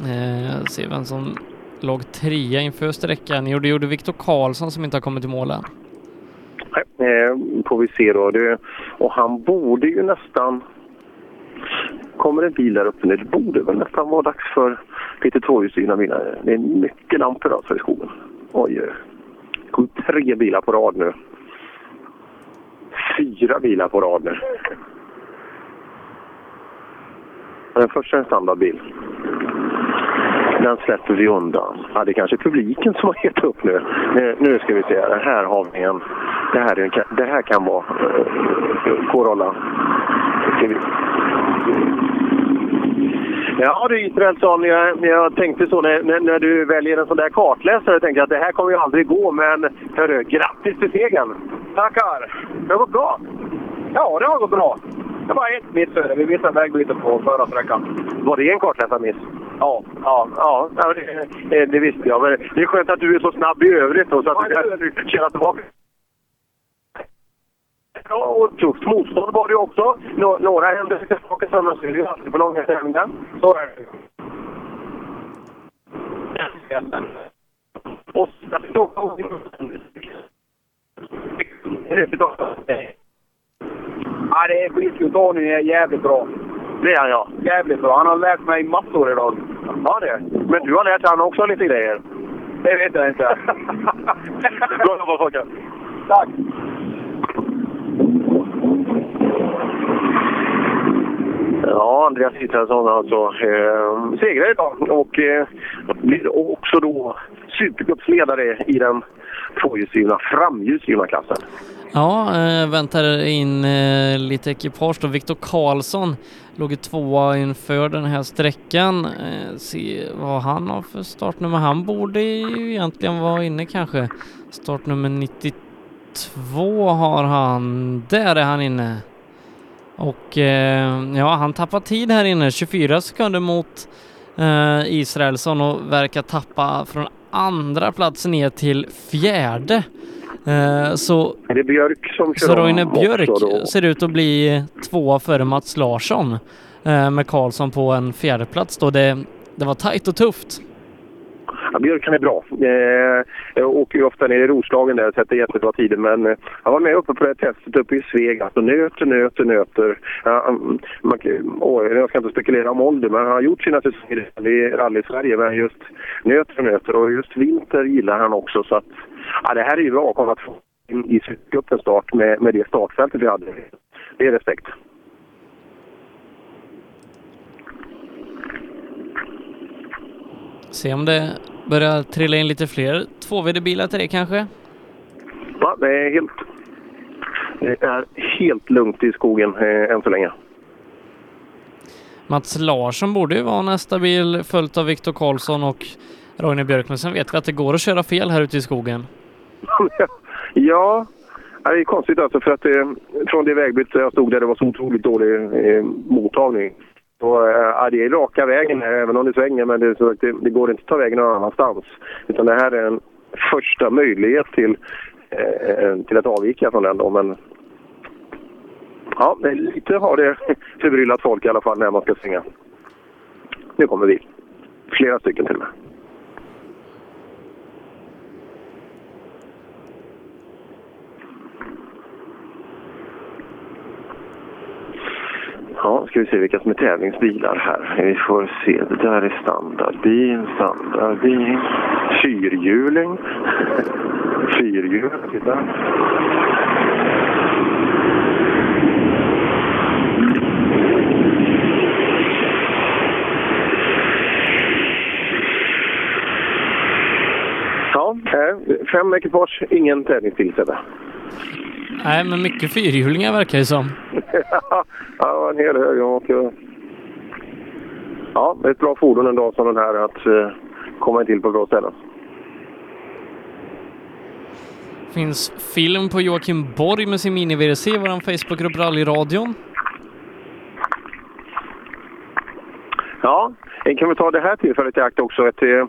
Eh, se vem som låg trea inför sträckan. Jo, det gjorde Viktor Karlsson som inte har kommit i mål än. Nej, eh, får vi se då. Det, och han borde ju nästan... Kommer en bil där uppe nu? Det borde väl nästan vara dags för lite tvåhjulsdrivna bilar. Det är mycket lampor alltså i skogen. Oj, oj. Det kom tre bilar på rad nu. Fyra bilar på rad nu. Den första är en standardbil. Den släpper vi undan. Ja, det är kanske publiken som har gett upp nu. Nu, nu ska vi se. här. Har vi en. Det här, är en, det här kan vara uh, Corolla. Ja du Israelsson, jag, jag tänkte så när, när, när du väljer en sån där kartläsare, tänkte jag att det här kommer ju aldrig gå, men hörru, grattis till segern! Tackar! Det har gått bra! Ja, det har gått bra. Det var ett miss före. Vi missade vägbyte på förra sträckan. Var det en kartläsarmiss? Ja, ja, ja. ja det, det, visste jag. Men det är skönt att du är så snabb i övrigt då, så att du kan köra tillbaka. då, och tufft motstånd var det också. Nå några händer tillbaka sönder, så är det ju alltid på långa tävlingar. Så är det. Och så Ja, det är skitkul. Tony är jävligt bra. Det är han ja. Jävligt bra. Han har lärt mig massor idag. Ja det. Men du har lärt han också lite grejer. Det vet jag inte. Bra jobbat Folke. Tack. Ja, Andreas Israelsson alltså eh, segrar idag och eh, blir också då Supercupsledare i den tvåhjulsdrivna framhjulsdrivna klassen. Ja, eh, väntar in eh, lite ekipage då. Viktor Karlsson låg i tvåa inför den här sträckan. Eh, se vad han har för startnummer. Han borde ju egentligen vara inne kanske. Startnummer 92 har han. Där är han inne. Och ja, han tappar tid här inne. 24 sekunder mot Israelsson och verkar tappa från andra plats ner till fjärde. Eh, så, är det Björk som kör så Roine Björk ser ut att bli tvåa före Mats Larsson eh, med Karlsson på en fjärdeplats då. Det, det var tajt och tufft. Ja, Björk är bra. Eh, jag åker ju ofta ner i Roslagen där och sätter jättebra tider men eh, jag var med uppe på det här testet uppe i Sveg. Alltså nöter, nöter, nöter. Ja, mm, man, åh, jag ska inte spekulera om ålder men han har gjort sina säsonger i rally-Sverige men just nöter, nöter och just vinter gillar han också så att ja, det här är ju bra att komma två i cupens start med, med det startfältet vi hade. Det är respekt. Se om det börjar trilla in lite fler 2VD-bilar till det kanske? Ja, det är helt, det är helt lugnt i skogen eh, än så länge. Mats Larsson borde ju vara nästa bil följt av Viktor Karlsson och Roine Björk, men sen vet vi att det går att köra fel här ute i skogen. ja, det är konstigt alltså för att eh, från det vägbytet jag stod där det var så otroligt dålig eh, mottagning. Så, eh, det är raka vägen här, även om det svänger, men det, så, det, det, går inte att ta vägen någon annanstans. Utan det här är en första möjlighet till, eh, eh till att avvika från den. Då, men ja, lite har det förbryllat folk i alla fall när man ska svänga. Nu kommer vi. Flera stycken till och med. Ja, ska vi se vilka som är tävlingsbilar här. Vi får se. Det där är standardbil, standardbil. Fyrhjuling. Fyrhjul, titta. Ja, eh, fem ekipage, ingen tävlingsbil Sebbe. Nej, men mycket fyrhjulingar verkar det som. ja, en hel hög. Och, ja, det är ett bra fordon en dag som den här att uh, komma till på bra ställen. finns film på Joakim Borg med sin mini-VRC i vår Facebookgrupp Rallyradion. Ja, kan vi ta det här tillfället i akt också. Ett, eh,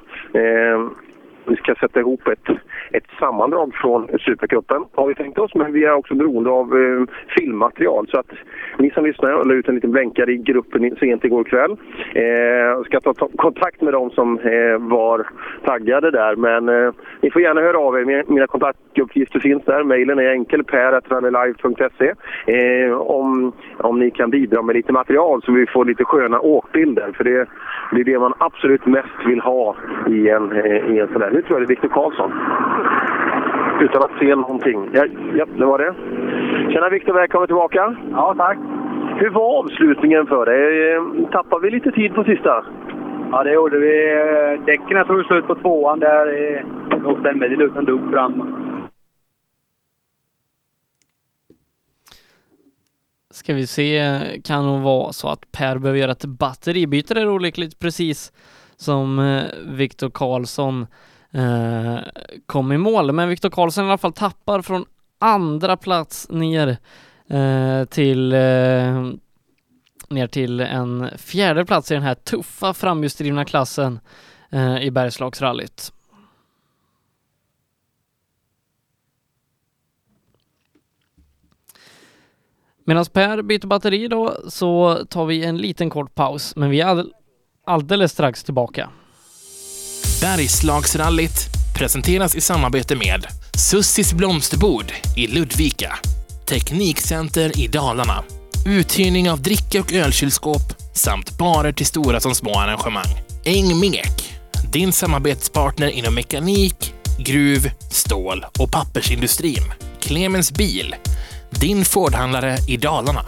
vi ska sätta ihop ett, ett sammandrag från Supercupen har vi tänkt oss, men vi är också beroende av eh, filmmaterial. Så att ni som lyssnar, jag la ut en liten blänkare i gruppen sent igår kväll. Eh, ska ta, ta, kontakt med dem som eh, var taggade där, men eh, ni får gärna höra av er. Mina kontaktuppgifter finns där. Mejlen är enkel, per.rallylive.se. Eh, om, om ni kan bidra med lite material så vi får lite sköna åkbilder, för det, det är det man absolut mest vill ha i en, eh, i en sån här nu tror jag det är Viktor Karlsson. Utan att se någonting. Ja, ja det var det. Tjena Viktor, välkommen tillbaka. Ja, tack. Hur var avslutningen för dig? Eh, tappade vi lite tid på sista? Ja, det gjorde vi. Däcken tog slut på tvåan där. Det åkte en väldigt liten dugg fram. Ska vi se, kan nog vara så att Per behöver göra ett batteribyte där olyckligt precis som eh, Viktor Karlsson eh, kom i mål. Men Viktor Karlsson i alla fall tappar från andra plats ner eh, till eh, ner till en fjärde plats i den här tuffa framhjulsdrivna klassen eh, i Bergslagsrallyt. Medan Per byter batteri då så tar vi en liten kort paus, men vi är alldeles strax tillbaka. Bergslagsrallyt presenteras i samarbete med Sussis blomsterbord i Ludvika, Teknikcenter i Dalarna, uthyrning av dricka och ölkylskåp samt barer till stora som små arrangemang. Engmek, din samarbetspartner inom mekanik, gruv, stål och pappersindustrin. Clemens Bil, din Fordhandlare i Dalarna.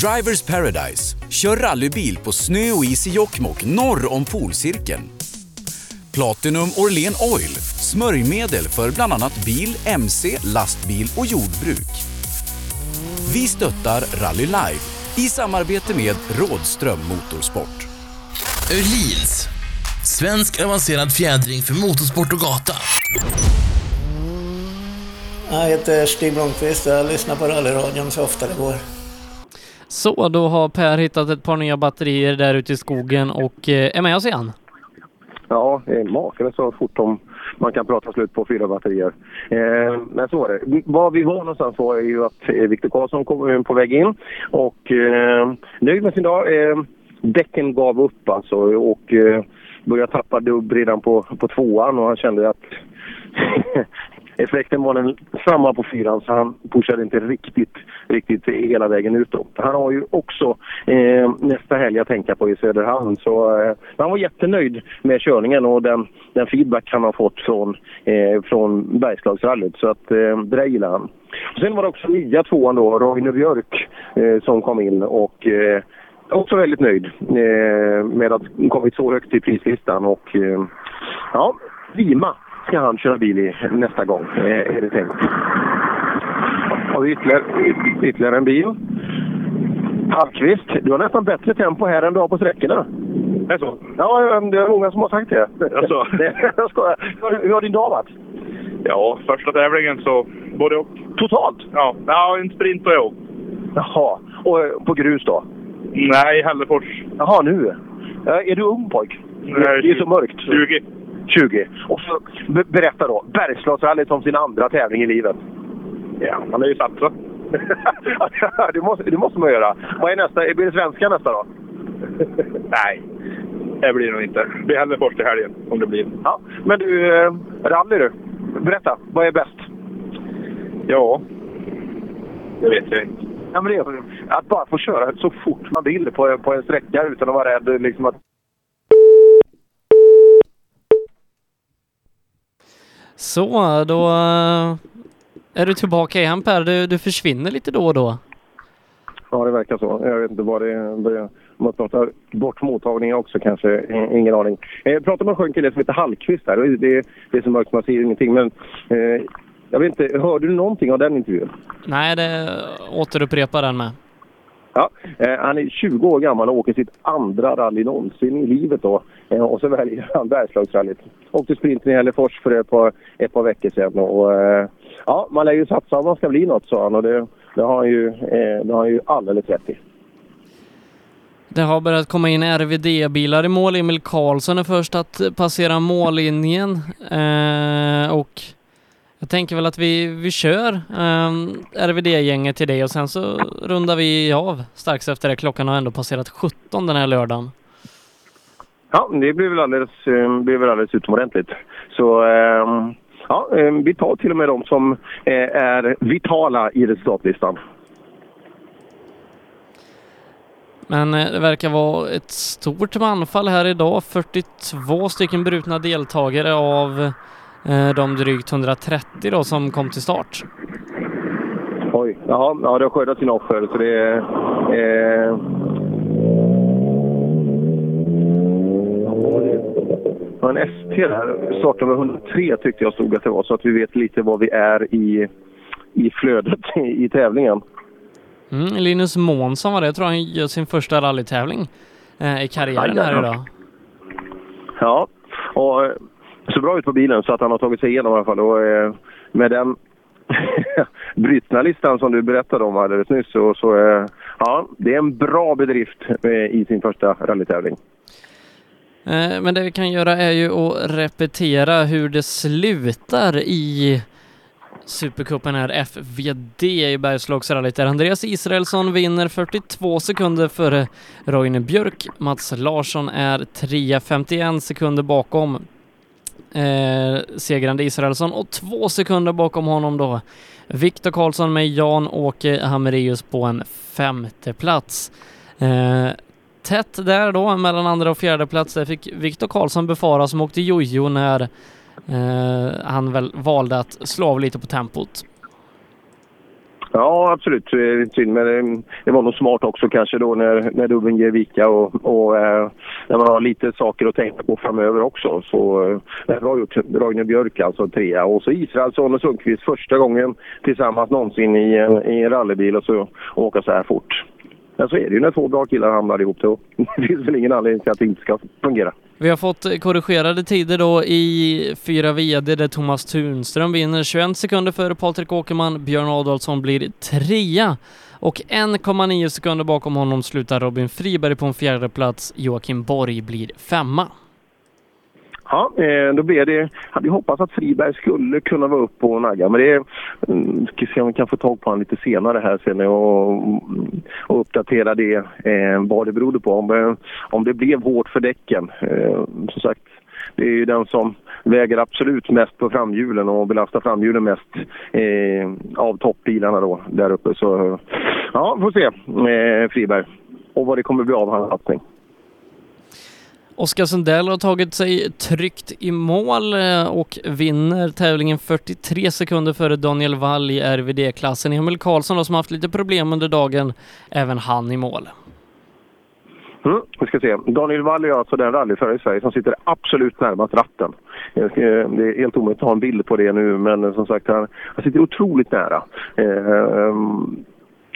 Drivers Paradise. Kör rallybil på snö och is i Jokkmokk norr om polcirkeln. Platinum Orlen Oil. Smörjmedel för bland annat bil, mc, lastbil och jordbruk. Vi stöttar Rally Live i samarbete med Rådström Motorsport. Öhlins. Svensk avancerad fjädring för motorsport och gata. Jag heter Stig Blomqvist och jag lyssnar på rallyradion så ofta det går. Så, då har Per hittat ett par nya batterier där ute i skogen och eh, är med oss igen. Ja, det är makalöst så fort om man kan prata slut på fyra batterier. Eh, men så var det. Var vi var någonstans var ju att eh, Viktor Karlsson kom eh, på väg in och eh, nöjd med sin dag. Eh, däcken gav upp alltså och eh, började tappa dubb redan på, på tvåan och han kände att effekten var den samma på fyran så han pushade inte riktigt, riktigt hela vägen ut. Då. Han har ju också eh, nästa helg att tänka på i Söderhamn. Så, eh, han var jättenöjd med körningen och den, den feedback han har fått från, eh, från Bergslagsrallyt. Så att, eh, det där gillar han. Och sen var det också nya tvåan då, Roine Björk, eh, som kom in och eh, också väldigt nöjd eh, med att kommit så högt i prislistan. Och, eh, ja, Lima ska han köra bil i nästa gång, eh, är det tänkt. Har vi ytterligare, ytterligare en bil. Hallqvist, du har nästan bättre tempo här än du har på sträckorna. Är det så? Ja, det är många som har sagt det. Alltså. Jag skojar. Hur, har din dag varit? Ja, första tävlingen så både och. Totalt? Ja, ja en sprint och jag. Jaha. Och eh, på grus då? Nej, Hällefors. Jaha, nu. Ja, Är du ung pojk? Nej, det är så mörkt. 20. 20. Och så be- berätta då. Bergslagsrallyt som sin andra tävling i livet. Ja, man har ju satsat. det, måste, det måste man göra. Vad är nästa? Blir det svenska nästa då? Nej, det blir det nog inte. Det blir Hällefors till helgen, om det blir. Ja. Men du, eh, rally du. Berätta. Vad är bäst? Ja, det vet jag inte. Ja, men det är, att bara få köra så fort man vill på, på en sträcka utan att vara rädd liksom att Så, då eh, är du tillbaka igen Per. Du, du försvinner lite då och då. Ja, det verkar så. Jag vet inte vad det börjar... Man pratar bort mottagningar också kanske. Eh, Ingen aning. Jag pratade med en skön kille som heter Hallqvist och Det, det är så mörkt man ser ingenting. Men eh, jag vet inte, hörde du någonting av den intervjun? Nej, det återupprepar den med. Ja, eh, han är 20 år gammal och åker sitt andra rally någonsin i livet då. Eh, och så väljer han Bergslagsrallyt. Åkte sprinten i Hällefors för ett par, ett par veckor sedan. Och, eh, ja, man lär ju satsa om man ska bli något, sa han. Och det, det, har, han ju, eh, det har han ju alldeles rätt i. Det har börjat komma in RVD-bilar i mål. Emil Karlsson är först att passera mållinjen. Eh, och jag tänker väl att vi, vi kör eh, RVD-gänget till dig och sen så rundar vi av strax efter det. Klockan har ändå passerat 17 den här lördagen. Ja, det blir väl alldeles, eh, blir väl alldeles utomordentligt. Så eh, ja, eh, vi tar till och med de som eh, är vitala i resultatlistan. Men eh, det verkar vara ett stort manfall här idag. 42 stycken brutna deltagare av de drygt 130 då som kom till start. Oj, jaha, ja, det har skördat sina offer. Så det är... Eh, var en ST där, startnummer 103 tyckte jag stod att det var, så att vi vet lite vad vi är i, i flödet i, i tävlingen. Mm, Linus Månsson var det. Jag tror han gör sin första rallytävling eh, i karriären här idag. Ja, och eh, så bra ut på bilen så att han har tagit sig igenom i alla fall. Och, eh, med den brutna listan som du berättade om alldeles nyss så, så eh, ja, det är en bra bedrift eh, i sin första rallytävling. Eh, men det vi kan göra är ju att repetera hur det slutar i Supercupen är FVD i Bergslagsrallyt där Andreas Israelsson vinner 42 sekunder före Roine Björk. Mats Larsson är 3.51 sekunder bakom eh, segrande Israelsson och två sekunder bakom honom då Viktor Karlsson med Jan-Åke Hamreus på en femte plats. Eh, tätt där då mellan andra och fjärde plats. Där fick Viktor Karlsson befara som åkte jojo när eh, han väl valde att slå av lite på tempot. Ja, absolut. Synd, men det, var nog smart också kanske då när, när dubben ger vika och, och eh, när man har lite saker att tänka på framöver också. Så eh, bra gjort. Roine Björk alltså trea och så Israelsson och Sundqvist första gången tillsammans någonsin i, en- i en rallybil och så åka så här fort. Men så är det ju när två bra killar hamnar ihop då. Det finns väl ingen anledning till att det inte ska fungera. Vi har fått korrigerade tider då i fyra VD där Thomas Tunström vinner 21 sekunder före Patrik Åkerman. Björn Adolfsson blir trea och 1,9 sekunder bakom honom slutar Robin Friberg på en fjärde plats. Joakim Borg blir femma. Ja, eh, då blev det... Hade hoppats att Friberg skulle kunna vara upp och nagga. Men det mm, Ska se om vi kan få tag på honom lite senare här sen och, mm, och uppdatera det, eh, vad det berodde på. Om, eh, om det blev hårt för däcken. Eh, som sagt, det är ju den som väger absolut mest på framhjulen och belastar framhjulen mest eh, av toppbilarna då där uppe. Så ja, får se eh, Friberg och vad det kommer bli av hans satsning. Oskar Sundell har tagit sig tryggt i mål eh, och vinner tävlingen 43 sekunder före Daniel Wall i RVD-klassen. Emil Karlsson då, som haft lite problem under dagen, även han i mål. Mm, vi ska se. Daniel Wall är alltså den rallyförare i Sverige som sitter absolut närmast ratten. Eh, det är helt omöjligt att ha en bild på det nu, men som sagt, han, han sitter otroligt nära. Eh, ehm,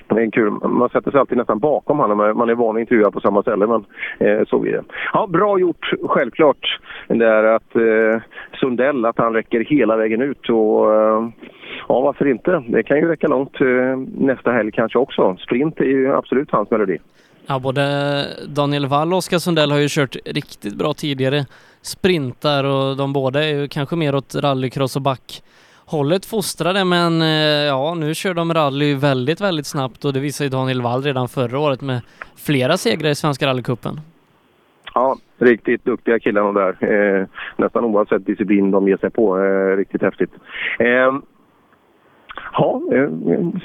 det är kul. Man sätter sig alltid nästan bakom honom. Man är van att intervjua på samma ställe, men eh, så är det. Ja, bra gjort, självklart. Det är att eh, Sundell, att han räcker hela vägen ut. Och, eh, ja, varför inte? Det kan ju räcka långt eh, nästa helg kanske också. Sprint är ju absolut hans melodi. Ja, både Daniel Wall och Oskar Sundell har ju kört riktigt bra tidigare sprintar och de båda är ju kanske mer åt rallycross och back hållet fostrade men eh, ja, nu kör de rally väldigt, väldigt snabbt och det visade ju Daniel Wall redan förra året med flera segrar i Svenska rallycupen. Ja, riktigt duktiga killar de där. Eh, nästan oavsett disciplin de ger sig på. Eh, riktigt häftigt. Eh, Ja, eh,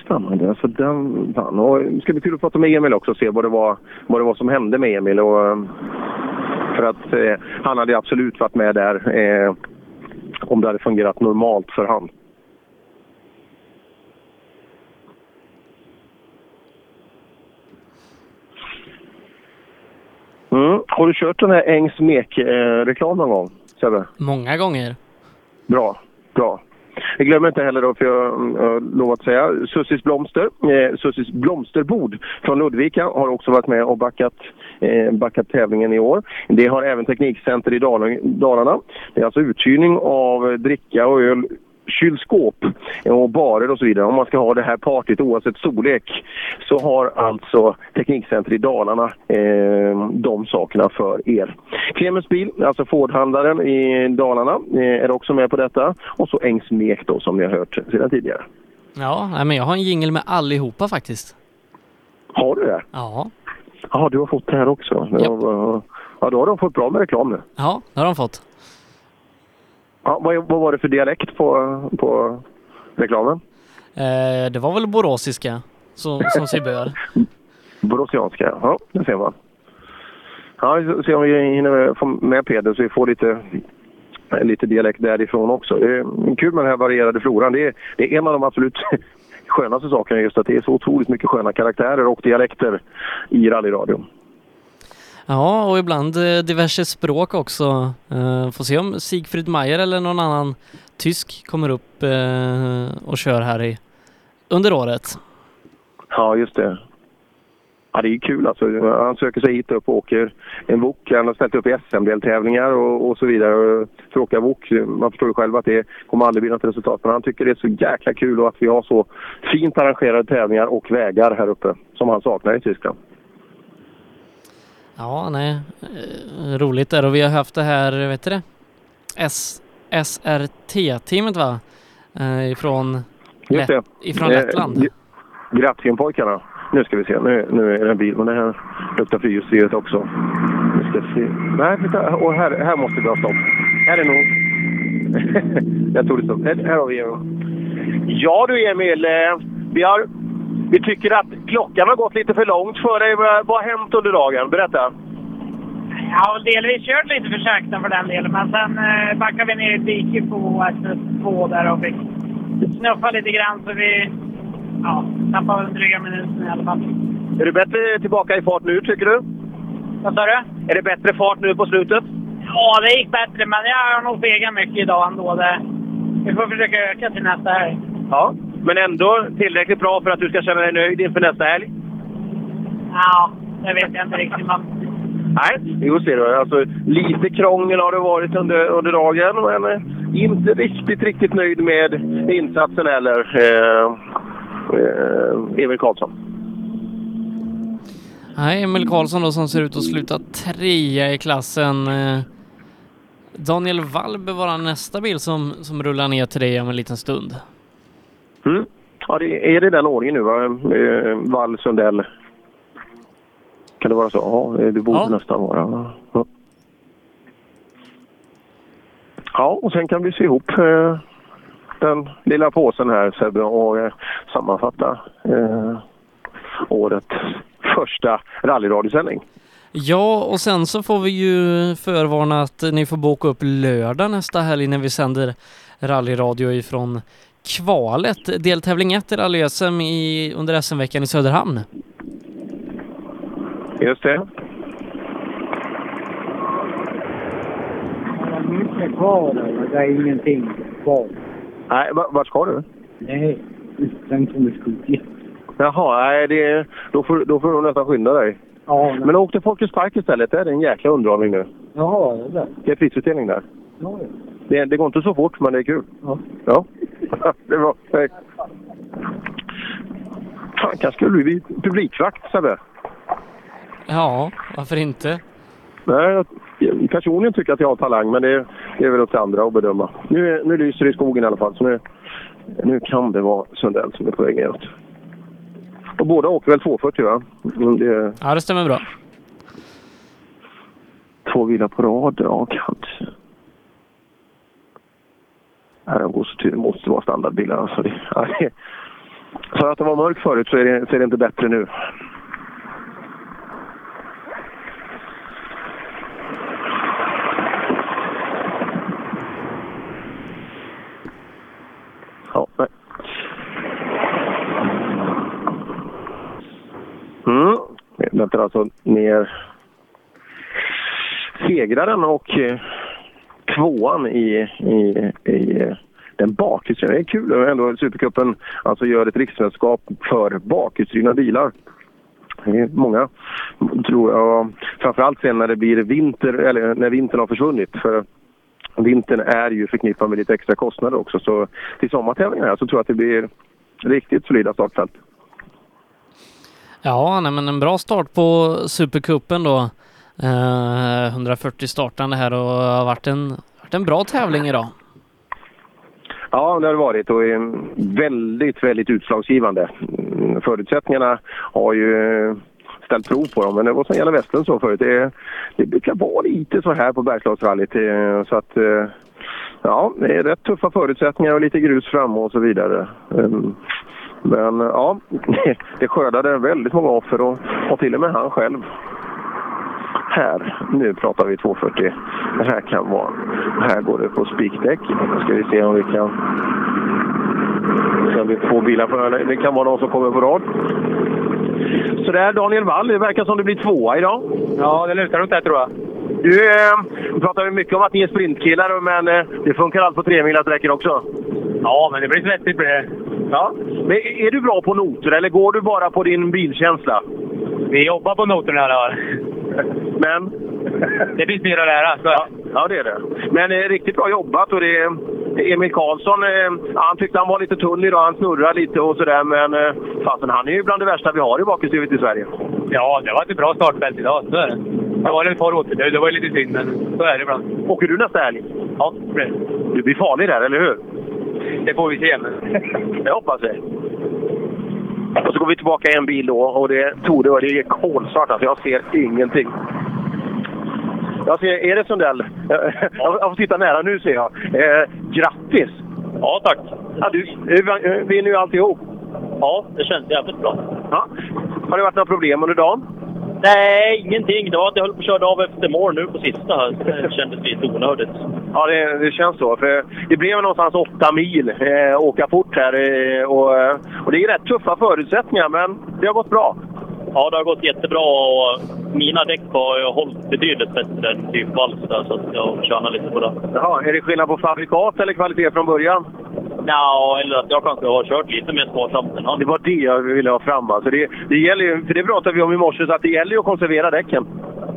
spännande. Alltså den vann. Och det ska bli kul att prata med Emil också och se vad det var, vad det var som hände med Emil. Och, eh, för att eh, han hade absolut varit med där eh, om det hade fungerat normalt för han. Mm. Har du kört den här Ängs Mek-reklam någon gång, Sebbe? Många gånger. Bra, bra. Jag glömmer inte heller då, för jag mm, har lovat att säga, Sussis Blomster, eh, Sussis Blomsterbord från Ludvika har också varit med och backat, eh, backat tävlingen i år. Det har även Teknikcenter i Dalarna. Det är alltså uthyrning av dricka och öl kylskåp och barer och så vidare. Om man ska ha det här partyt oavsett storlek så har alltså Teknikcenter i Dalarna eh, de sakerna för er. Clemens Bil, alltså Fordhandlaren i Dalarna, eh, är också med på detta. Och så Ängsmek då som ni har hört sedan tidigare. Ja, men jag har en jingel med allihopa faktiskt. Har du det? Ja. Ja, du har fått det här också. Ja, ja, då har de fått bra med reklam nu. Ja, det har de fått. Ja, vad, vad var det för dialekt på, på reklamen? Eh, det var väl boråsiska, så, som sig bör. Boråsianska, ja det ser man. Ja, vi får se om vi hinner få med Peder så vi får lite, lite dialekt därifrån också. Det är kul med den här varierade floran. Det är, det är en av de absolut skönaste sakerna just att det är så otroligt mycket sköna karaktärer och dialekter i rallyradion. Ja, och ibland eh, diverse språk också. Eh, får se om Sigfrid Mayer eller någon annan tysk kommer upp eh, och kör här i, under året. Ja, just det. Ja, det är kul alltså. Han söker sig hit upp och åker en wok. Han har ställt upp i SM-deltävlingar och, och så vidare. För att åka wok, man förstår ju själv att det kommer aldrig bli något resultat. Men han tycker det är så jäkla kul och att vi har så fint arrangerade tävlingar och vägar här uppe som han saknar i Tyskland. Ja, nej, eh, roligt där och vi har haft det här, vet du det? S SRT-teamet va? Eh, ifrån Just det. Ifrån Eh, Lettland. Gr- Grattien-pojkarna. Nu ska vi se. Nu, nu är det en bil, men det här luktar fyrhjulsdrivet också. Vi ska se. Nej, titta. Och här, här måste vi ha stopp. Här är nog... Jag tog det stopp. Här, här har vi Ja du Emil, eh, vi, har, vi tycker att klockan har gått lite för långt för dig. Vad har hänt under dagen? Berätta. Ja, delvis kört lite för sakta för den delen, men sen eh, backade vi ner i ett dike på SS2 där och fick snuffa lite grann så vi ja, tappade väl dryga minuten i alla fall. Är du bättre tillbaka i fart nu tycker du? Vad sa du? Är det bättre fart nu på slutet? Ja, det gick bättre, men jag har nog fegat mycket idag ändå. Det, vi får försöka öka till nästa helg. Ja, men ändå tillräckligt bra för att du ska känna dig nöjd inför nästa helg? Ja, det vet jag inte riktigt. Men Nej, jo ser du. Alltså, lite krångel har det varit under, under dagen, men eh, inte riktigt, riktigt nöjd med insatsen heller, eh, eh, Emil Karlsson. Nej, Emil Karlsson då som ser ut att sluta trea i klassen. Eh, Daniel Wall bör vara nästa bil som, som rullar ner till dig om en liten stund. Mm. Ja, det, är det den ordningen nu va? Eh, Wall, Sundell. Kan det vara så? Ja, det borde Ja. nästan vara. Ja. ja, och sen kan vi se ihop eh, den lilla påsen här Sebbe och eh, sammanfatta eh, årets första rallyradiosändning. Ja, och sen så får vi ju förvarna att ni får boka upp lördag nästa helg när vi sänder rallyradio ifrån kvalet. Deltävling 1 i rally-SM i, under SM-veckan i Söderhamn. Just det. har mycket kvar där. Det är ingenting kvar. Nej, va- vart ska du? Nej, Strömsholmsskogen. Jaha, nej, det, då, får, då får du nästan skynda dig. Ja, Men åk till Folkets Park istället. Det är en jäkla underhållning nu. Jaha, det är det. Det är prisutdelning där. Ja, ja. Det, det går inte så fort, men det är kul. Ja. Ja, det är bra. Hej. Fan, kanske skulle du bli publikvakt, Sebbe? Ja, varför inte? Nej, jag personligen tycker att jag har talang, men det, det är väl upp till andra att bedöma. Nu, är- nu lyser det i skogen i alla fall, så nu, nu kan det vara Sundell som är på väg neråt. Och båda åker väl 240, va? Mm, Det, Ja, det stämmer bra. Två bilar på rad? Ja, kanske. Nej, de går så tydligt. Det måste vara standardbilar. Alltså det, ja, det, för att det var mörkt förut så är, det, så är det inte bättre nu. Ja, nej. Mm. Vi väntar alltså ner segraren och eh, tvåan i, i, i eh, den bakhjulsdrivna. Det är kul att ändå Supercupen alltså gör ett riksmästerskap för bakhjulsdrivna bilar. Det är många, tror jag, framförallt sen när det blir vinter, eller när vintern har försvunnit. För vintern är ju förknippad med lite extra kostnader också. Så till sommartävlingarna så tror jag att det blir riktigt solida startfält. Ja, nej, men en bra start på Supercupen då. Eh, 140 startande här och det har varit en, varit en bra tävling idag. Ja, det har det varit och är väldigt, väldigt utslagsgivande. Mm, förutsättningarna har ju eh, ställt prov på dem, men det var som gäller Westlund så förut. Det, det brukar vara lite så här på Bergslagsrallyt. Eh, så att, ja, det är rätt tuffa förutsättningar och lite grus framme och så vidare. Ehm, men ja, det skördade väldigt många offer och, och till och med han själv. Här, nu pratar vi 240. Det här kan vara, här går det på spikdäck. Nu ska vi se om vi kan... Sen vi två bilar på det. Det kan vara någon som kommer på rad. Så där Daniel Wall, det verkar som det blir tvåa idag. Ja, det lutar åt det tror jag. Du eh, pratar ju mycket om att ni är sprintkillar, men eh, det funkar allt på tremilssträckor också. Ja, men det blir svettigt blir det. Ja. Men är du bra på noter eller går du bara på din bilkänsla? Vi jobbar på noterna i alla fall. Men? Det finns mer att lära. Så. Ja, ja, det är det. Men eh, riktigt bra jobbat och det Emil Karlsson, eh, han tyckte han var lite tunn idag. Han snurrar lite och sådär. Men eh, fasen, han är ju bland det värsta vi har i bakhjulsdrivet i Sverige. Ja, det var ett bra startfält idag. Så är det. Det var ett par återdöd. Det var lite synd, men så är det ibland. Åker du nästa helg? Ja, det blir. Du blir farlig där, eller hur? Det får vi se. Det hoppas vi. Och så går vi tillbaka i en bil då och det tog det och det är kolsvart alltså. Jag ser ingenting. Jag ser, det Sundell? Jag får titta nära nu ser jag. Eh, grattis! Ja, tack. Ja, du vinner ju alltihop. Ja, det känns jävligt bra. Ja. Har det varit några problem under dagen? Nej, ingenting. Det var att jag höll på att köra av efter mål nu på sista här. Det kändes lite onödigt. Ja, det, det känns så. För det blev någonstans åtta mil eh, åka fort här. Eh, och, och det är rätt tuffa förutsättningar, men det har gått bra. Ja, det har gått jättebra och mina däck har hållit betydligt bättre än typ Valsta så att jag tjänar lite på det. Jaha, är det skillnad på fabrikat eller kvalitet från början? Ja, eller att jag kanske har kört lite mer sparsamt än han. Det var det jag ville ha fram. Alltså det, det gäller ju, för det pratade vi om i morse, så att det gäller ju att konservera däcken.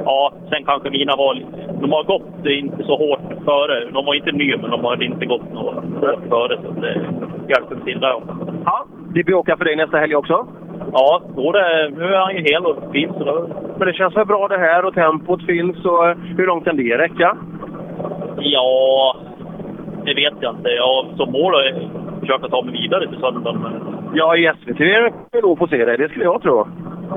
Ja, sen kanske mina var... De har gått inte så hårt före. De var inte nya, men de har inte gått något hårt före. Så det hjälper till där också. Ja, det blir åka för dig nästa helg också? Ja, då det, nu är han ju hel och fin. Så då... Men det känns väl bra det här och tempot finns. Och eh, hur långt kan det räcka? Ja, det vet jag inte. Jag har som mål att försöka ta mig vidare till söndagen. Ja, i SVT kan vi nog få se dig. Det skulle jag tro.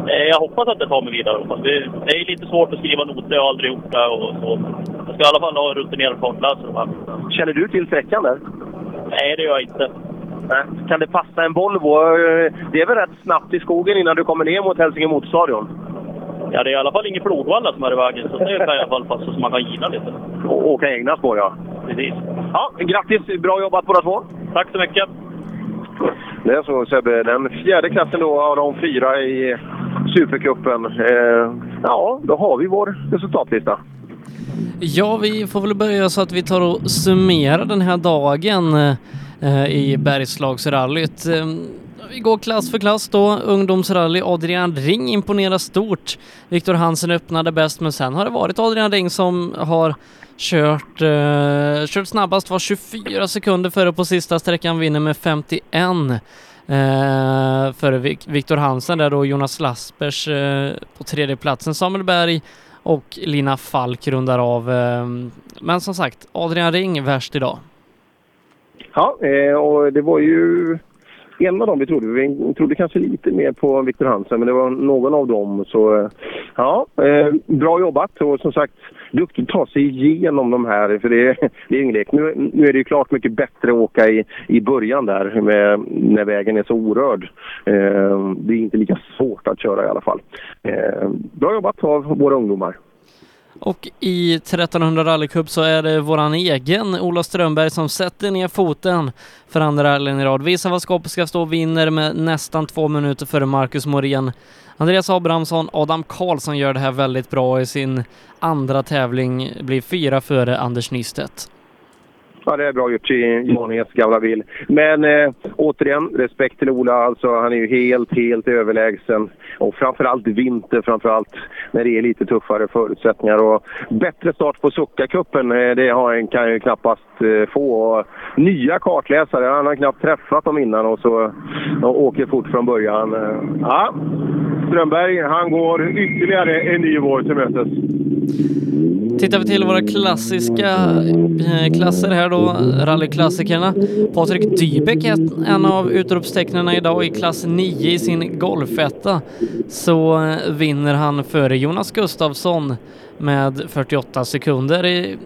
Eh, Jag hoppas att jag tar mig vidare. Det det är lite svårt att skriva noter. Jag har aldrig gjort det. Och så. Jag ska i alla fall ha rutinerad kartläsare. Känner du till sträckan där? Nej, det gör jag inte. Kan det passa en Volvo? Eh, Det är väl rätt snabbt i skogen innan du kommer ner mot Hälsinge Motorstadion? Ja, det är i alla fall ingen flodvalla som är i vägen. Så det kan i alla fall passa så man kan gina lite. Och åka egna spår, ja. Precis. Ja, grattis! Bra jobbat båda två! Tack så mycket! Det är så Sebbe, den fjärde klassen då av de fyra i Supercupen. Eh, ja, då har vi vår resultatlista. Ja, vi får väl börja så att vi tar och summerar den här dagen eh, i Bergslagsrallyt. Ehm, vi går klass för klass då. Ungdomsrally Adrian Ring imponerar stort. Viktor Hansen öppnade bäst, men sen har det varit Adrian Ring som har kört, eh, kört snabbast, var 24 sekunder före på sista sträckan, vinner med 51 eh, före Viktor Hansen där då Jonas Laspers eh, på tredje platsen, Samuel Berg och Lina Falk rundar av. Eh, men som sagt, Adrian Ring värst idag. Ja, eh, och det var ju en av dem vi trodde. Vi trodde kanske lite mer på Viktor Hansen, men det var någon av dem. Så eh, ja, eh, bra jobbat och som sagt duktigt att ta sig igenom de här. För det, det är ingen lek. Nu, nu är det ju klart mycket bättre att åka i, i början där med, när vägen är så orörd. Eh, det är inte lika svårt att köra i alla fall. Eh, bra jobbat av våra ungdomar. Och i 1300 Rally Cup så är det våran egen Ola Strömberg som sätter ner foten för andra rallyn i rad. Visar vad skåpet ska stå och vinner med nästan två minuter före Marcus Morén. Andreas Abrahamsson, Adam Karlsson gör det här väldigt bra i sin andra tävling, blir fyra före Anders Nystedt. Ja, det är bra gjort i Johannes gamla bil. Men eh, återigen, respekt till Ola. Alltså, han är ju helt, helt överlägsen. Och framförallt vinter, framförallt när det är lite tuffare förutsättningar. Och bättre start på Suckacupen, eh, det har han, kan ju knappast eh, få. Och nya kartläsare, han har knappt träffat dem innan och så och åker fort från början. Eh, ja, Strömberg, han går ytterligare en ny vår till mötes. Tittar vi till våra klassiska klasser här då, rallyklassikerna. Patrik Dybeck är en av utropstecknen idag i klass 9 i sin golfetta. Så vinner han före Jonas Gustafsson med 48 sekunder. I,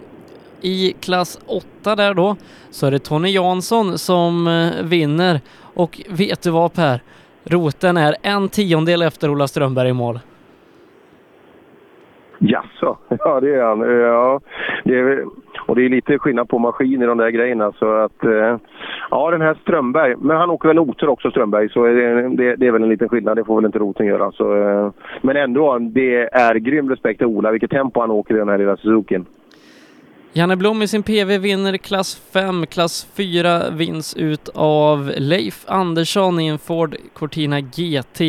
I klass 8 där då så är det Tony Jansson som eh, vinner. Och vet du vad Per? Roten är en tiondel efter Ola Strömberg i mål. Jaså? Ja, det är han. Ja, det är, och det är lite skillnad på maskin i de där grejerna. Så att, eh, ja, den här Strömberg. Men han åker väl noter också, Strömberg. Så det, det, det är väl en liten skillnad. Det får väl inte Roten göra. Så, eh, men ändå, det är grym respekt till Ola. Vilket tempo han åker i den här lilla Suzukin. Janne Blom i sin PV vinner klass 5, klass 4 vinns ut av Leif Andersson i en Ford Cortina GT.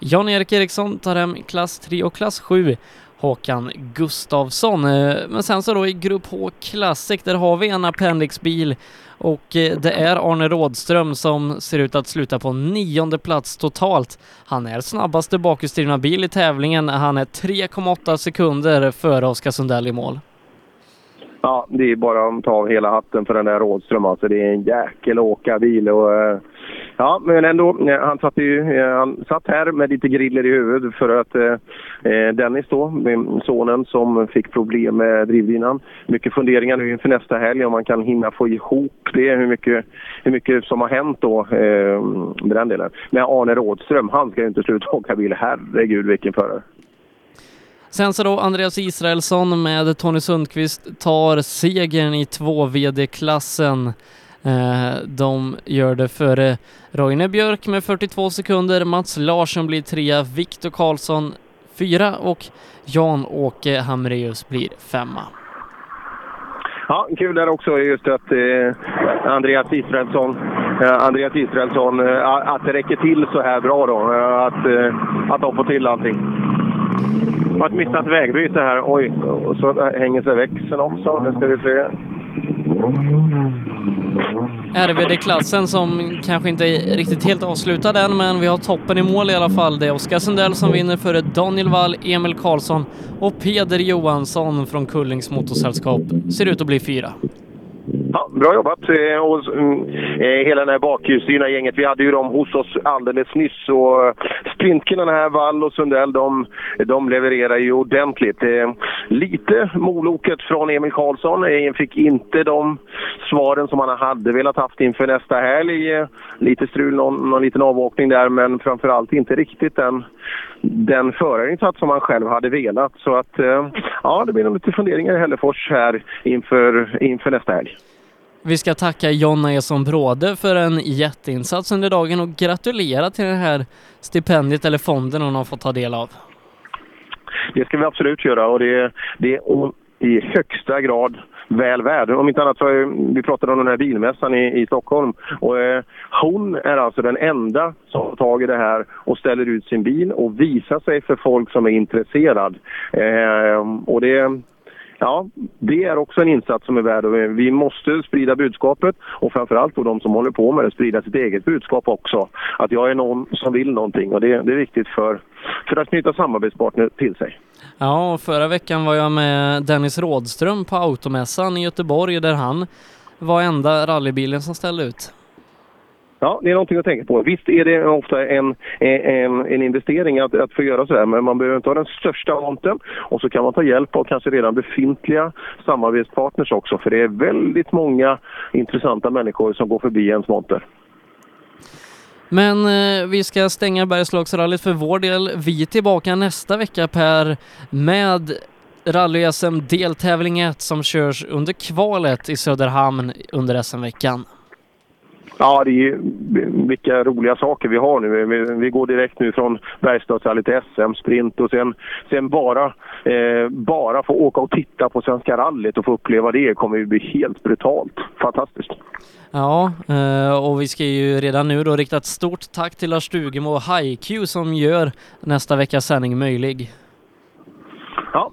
Jan-Erik Eriksson tar hem klass 3 och klass 7. Håkan Gustavsson. Eh, men sen så då i Grupp H Classic, där har vi en Appendix-bil och eh, det är Arne Rådström som ser ut att sluta på nionde plats totalt. Han är snabbaste bakhjulsdrivna bil i tävlingen. Han är 3,8 sekunder före Oskar Sundell i mål. Ja, det är bara att ta av hela hatten för den där Rådström. Alltså, det är en jäkel åkarbil. Och, eh, ja, men ändå, eh, han satt, ju, eh, han satt här med lite griller i huvudet för att eh, eh Dennis då, sonen som fick problem med drivlinan. Mycket funderingar nu inför nästa helg om man kan hinna få ihop det, hur mycket, hur mycket som har hänt då eh, med den delen. Men Arne Rådström, han ska ju inte sluta åka bil. Herregud vilken förare. Sen så då Andreas Israelsson med Tony Sundqvist tar segern i 2-VD-klassen. Eh, de gör det före Roine Björk med 42 sekunder, Mats Larsson blir trea, Viktor Karlsson fyra och Jan-Åke Hamreus blir femma. Ja, kul där också just att eh, Andreas Israelsson, eh, Andreas Israelsson eh, att det räcker till så här bra då. Eh, att, eh, att de får till allting. Det var ett missat vägbyte här. Oj, och så eh, hänger sig växeln också. Nu ska vi se. RVD-klassen som kanske inte är riktigt helt avslutad än, men vi har toppen i mål i alla fall. Det är Oskar Sundell som vinner före Daniel Wall, Emil Karlsson och Peder Johansson från Kullings Motorsällskap. Ser ut att bli fyra. Ja, bra jobbat! Eh, och, mm, eh, hela det här bakhjulsdrivna gänget. Vi hade ju dem hos oss alldeles nyss. Och eh, sprintkillarna här, Wall och Sundell, de, de levererar ju ordentligt. Lite moloket från Emil Karlsson. Fick inte de svaren som han hade velat haft inför nästa helg. Lite strul, någon, någon liten avåkning där, men framförallt inte riktigt den, den förarinsats som han själv hade velat. Så att, ja, det blir nog lite funderingar i Hällefors här inför, inför nästa helg. Vi ska tacka Jonna Eson Bråde för en jätteinsats under dagen och gratulera till det här stipendiet eller fonden hon har fått ta del av. Det ska vi absolut göra och det, det är i högsta grad väl värd. Om inte annat så har vi pratade om den här bilmässan i, i Stockholm och eh, hon är alltså den enda som tar tag i det här och ställer ut sin bil och visar sig för folk som är intresserad. Eh, och det ja, det är också en insats som är värd. Vi måste sprida budskapet och framförallt då de som håller på med det, sprida sitt eget budskap också. Att jag är någon som vill någonting och det, det är viktigt för, för att knyta samarbetspartner till sig. Ja, förra veckan var jag med Dennis Rådström på Automässan i Göteborg där han var enda rallybilen som ställde ut. Ja, det är någonting att tänka på. Visst är det ofta en, en, en investering att, att få göra sådär, men man behöver inte ha den största monten. Och så kan man ta hjälp av kanske redan befintliga samarbetspartners också, för det är väldigt många intressanta människor som går förbi ens monter. Men eh, vi ska stänga Bergslagsrallyt för vår del. Vi är tillbaka nästa vecka Per med rally-SM deltävling 1 som körs under kvalet i Söderhamn under SM-veckan. Ja, det är vilka roliga saker vi har nu. Vi, vi går direkt nu från Bergslagsrally till SM-sprint och sen, sen bara, eh, bara få åka och titta på Svenska rallyt och få uppleva det kommer ju bli helt brutalt. Fantastiskt! Ja, eh, och vi ska ju redan nu då rikta ett stort tack till Lars Stugemo och HiQ som gör nästa veckas sändning möjlig. Ja,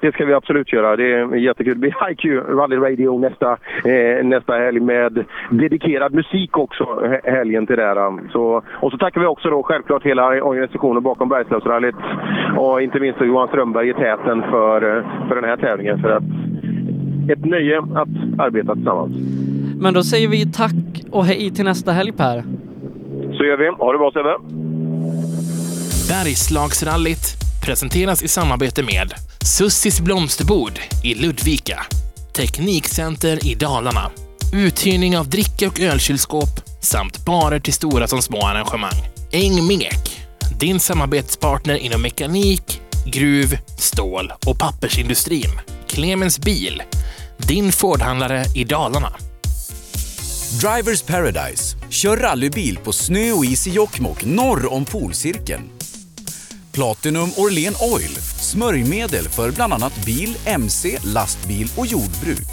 det ska vi absolut göra. Det är jättekul. Det blir HiQ Rally Radio nästa, eh, nästa helg med dedikerad musik också helgen till det här. Så, och så tackar vi också då självklart hela organisationen bakom Bergslagsrallyt och inte minst Johan Strömberg i täten för, för den här tävlingen. För att ett nöje att arbeta tillsammans. Men då säger vi tack och hej till nästa helg Per. Så gör vi. Ha det bra Sebbe. Bergslagsrallyt presenteras i samarbete med Sussis blomsterbord i Ludvika, Teknikcenter i Dalarna, uthyrning av dricka och ölkylskåp samt barer till stora som små arrangemang. Engmek, din samarbetspartner inom mekanik, gruv, stål och pappersindustrin. Clemens Bil, din Fordhandlare i Dalarna. Drivers Paradise. Kör rallybil på snö och is i Jokkmokk norr om polcirkeln. Platinum Orlen Oil, smörjmedel för bland annat bil, mc, lastbil och jordbruk.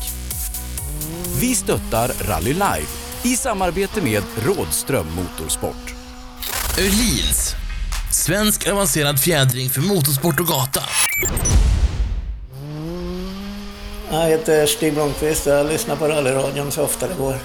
Vi stöttar Rally Live i samarbete med Rådström Motorsport. Öhlins, svensk avancerad fjädring för motorsport och gata. Jag heter Stig Blomqvist och jag lyssnar på rallyradion så ofta det går.